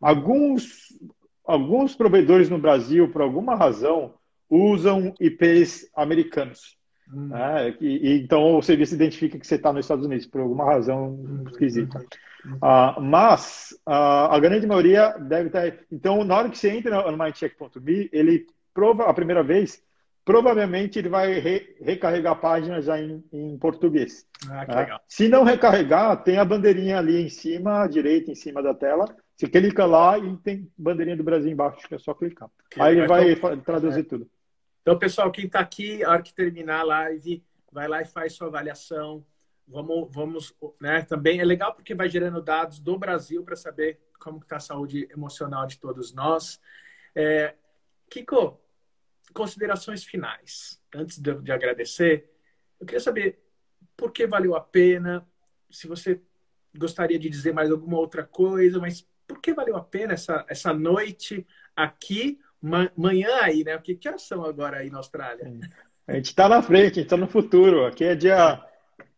Alguns, alguns provedores no Brasil, por alguma razão, usam IPs americanos. Hum. Né? E, e, então o serviço identifica que você está nos Estados Unidos, por alguma razão esquisita. Uh, mas uh, a grande maioria deve estar. Então, na hora que você entra no mindcheck.me, ele prova a primeira vez, provavelmente ele vai re recarregar a página já em, em português. Ah, né? Se não recarregar, tem a bandeirinha ali em cima, à direita, em cima da tela. Você clica lá e tem bandeirinha do Brasil embaixo, que é só clicar. Que Aí ele vai traduzir é. tudo. Então, pessoal, quem está aqui, a hora que terminar a live, vai lá e faz sua avaliação vamos, vamos né, também é legal porque vai gerando dados do Brasil para saber como está a saúde emocional de todos nós. É, Kiko, considerações finais. Antes de, de, agradecer, eu queria saber por que valeu a pena, se você gostaria de dizer mais alguma outra coisa, mas por que valeu a pena essa, essa noite aqui, manhã aí, né? Porque que horas são agora aí na Austrália? A gente está na frente, a gente está no futuro. Aqui é dia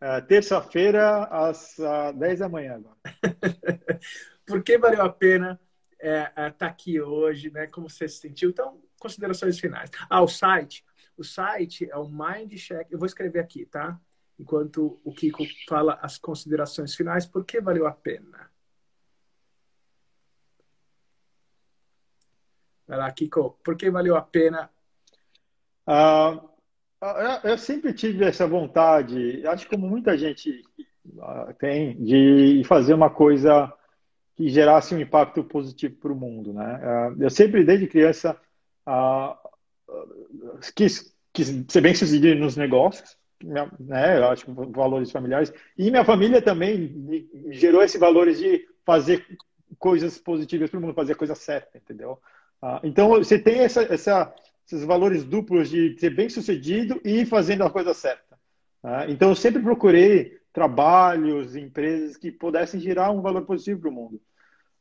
é, terça-feira, às uh, 10 da manhã agora. por que valeu a pena estar é, é, tá aqui hoje, né? Como você se sentiu? Então, considerações finais. Ah, o site. O site é o Mindcheck. Eu vou escrever aqui, tá? Enquanto o Kiko fala as considerações finais. Por que valeu a pena? Vai lá, Kiko. Por que valeu a pena? Uh, eu sempre tive essa vontade, acho que como muita gente uh, tem, de fazer uma coisa que gerasse um impacto positivo para o mundo. Né? Uh, eu sempre, desde criança, quis, quis ser bem sucedido nos negócios, né? Eu acho que valores familiares. E minha família também gerou esse valores de fazer coisas positivas para o mundo, fazer a coisa certa, entendeu? Então, você tem essa, essa, esses valores duplos de ser bem sucedido e fazendo a coisa certa. Né? Então, eu sempre procurei trabalhos, empresas que pudessem gerar um valor positivo para o mundo.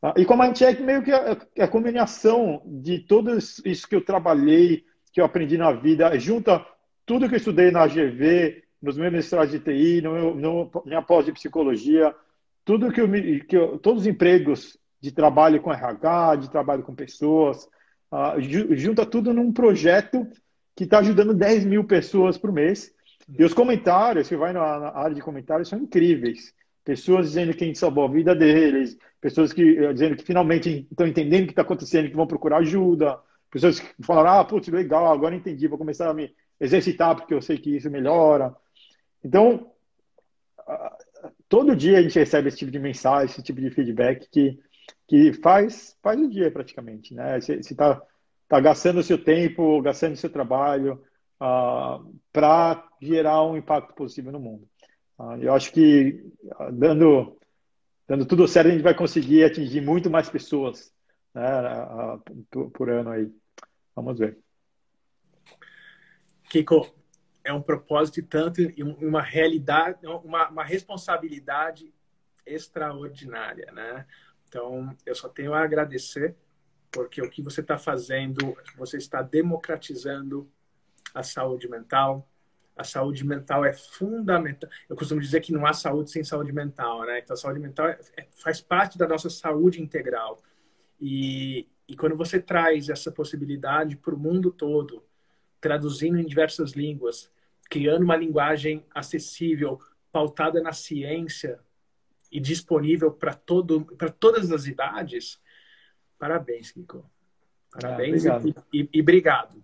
Ah, e como a gente é meio que a, a combinação de tudo isso que eu trabalhei, que eu aprendi na vida, junta tudo que eu estudei na AGV, nos meus mestrados de TI, no meu, no, minha pós de psicologia, tudo que eu, que eu, todos os empregos de trabalho com RH, de trabalho com pessoas, uh, junta tudo num projeto que está ajudando 10 mil pessoas por mês. E os comentários, você vai na, na área de comentários, são incríveis pessoas dizendo que a gente salvou a vida deles, pessoas que eh, dizendo que finalmente estão entendendo o que está acontecendo, que vão procurar ajuda, pessoas que falaram, ah, putz, legal, agora entendi, vou começar a me exercitar porque eu sei que isso melhora. Então, todo dia a gente recebe esse tipo de mensagem, esse tipo de feedback que, que faz, faz o dia praticamente, né? Você está tá gastando seu tempo, gastando seu trabalho uh, ah, para gerar um impacto positivo no mundo. Ah, eu acho que ah, dando, dando tudo certo, a gente vai conseguir atingir muito mais pessoas né, por ano aí. Vamos ver. Kiko, é um propósito e tanto e uma realidade, uma, uma responsabilidade extraordinária, né? Então, eu só tenho a agradecer porque o que você está fazendo, você está democratizando a saúde mental, a saúde mental é fundamental. Eu costumo dizer que não há saúde sem saúde mental, né? Então, a saúde mental é, é, faz parte da nossa saúde integral. E, e quando você traz essa possibilidade para o mundo todo, traduzindo em diversas línguas, criando uma linguagem acessível, pautada na ciência e disponível para todo para todas as idades, parabéns, Kiko. Parabéns ah, e, e, e, obrigado.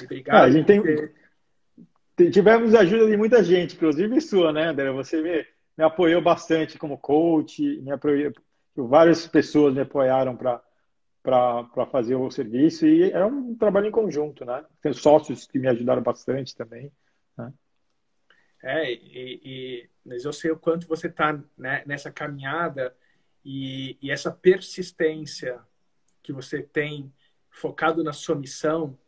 E obrigado. Ah, a gente tem, tivemos a ajuda de muita gente, inclusive sua, né, André? Você me, me apoiou bastante como coach, me apoiou, várias pessoas me apoiaram para fazer o serviço e é um trabalho em conjunto, né? Tem sócios que me ajudaram bastante também. Né? É, e, e, eu sei o quanto você está né, nessa caminhada e, e essa persistência que você tem focado na sua missão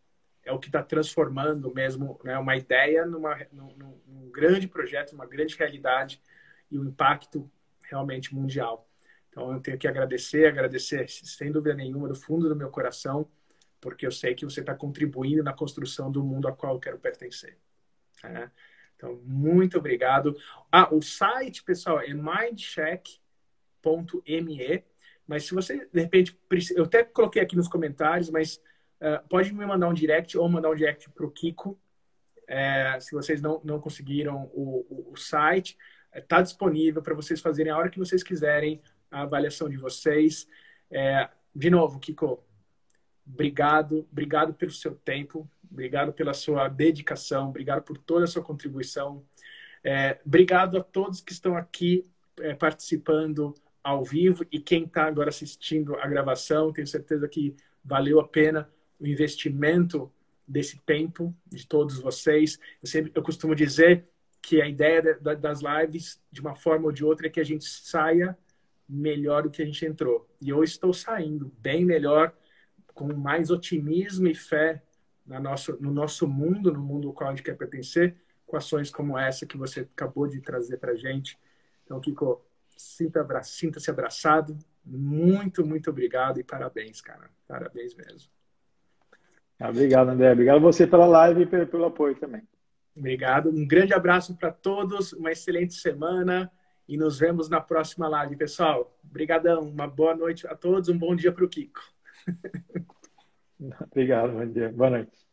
é o que está transformando mesmo né, uma ideia numa, num, num, grande projeto, uma grande realidade e um impacto realmente mundial. Então eu tenho que agradecer, agradecer sem dúvida nenhuma do fundo do meu coração, porque eu sei que você está contribuindo na construção do mundo a qual eu quero pertencer. Né? Então muito obrigado. Ah, o site pessoal é mindcheck.me, mas se você de repente eu até coloquei aqui nos comentários, mas Uh, pode me mandar um direct ou mandar um direct para o Kiko. É, se vocês não, não conseguiram o, o, o site, está é, disponível para vocês fazerem a hora que vocês quiserem a avaliação de vocês. É, de novo, Kiko, obrigado, obrigado pelo seu tempo, obrigado pela sua dedicação, obrigado por toda a sua contribuição. É, obrigado a todos que estão aqui é, participando ao vivo e quem está agora assistindo a gravação. Tenho certeza que valeu a pena o investimento desse tempo de todos vocês. Eu sempre eu costumo dizer que a ideia das lives, de uma forma ou de outra, é que a gente saia melhor do que a gente entrou. E eu estou saindo bem melhor, com mais otimismo e fé no nosso, no nosso mundo, no mundo ao qual a gente quer pertencer, com ações como essa que você acabou de trazer para gente. Então, Kiko, sinta-se sinta abraçado. Muito, muito obrigado e parabéns, cara. Parabéns mesmo. Obrigado, André. Obrigado a você pela live e pelo apoio também. Obrigado. Um grande abraço para todos, uma excelente semana e nos vemos na próxima live, pessoal. Obrigadão. Uma boa noite a todos, um bom dia para o Kiko. Obrigado, bom dia. Boa noite.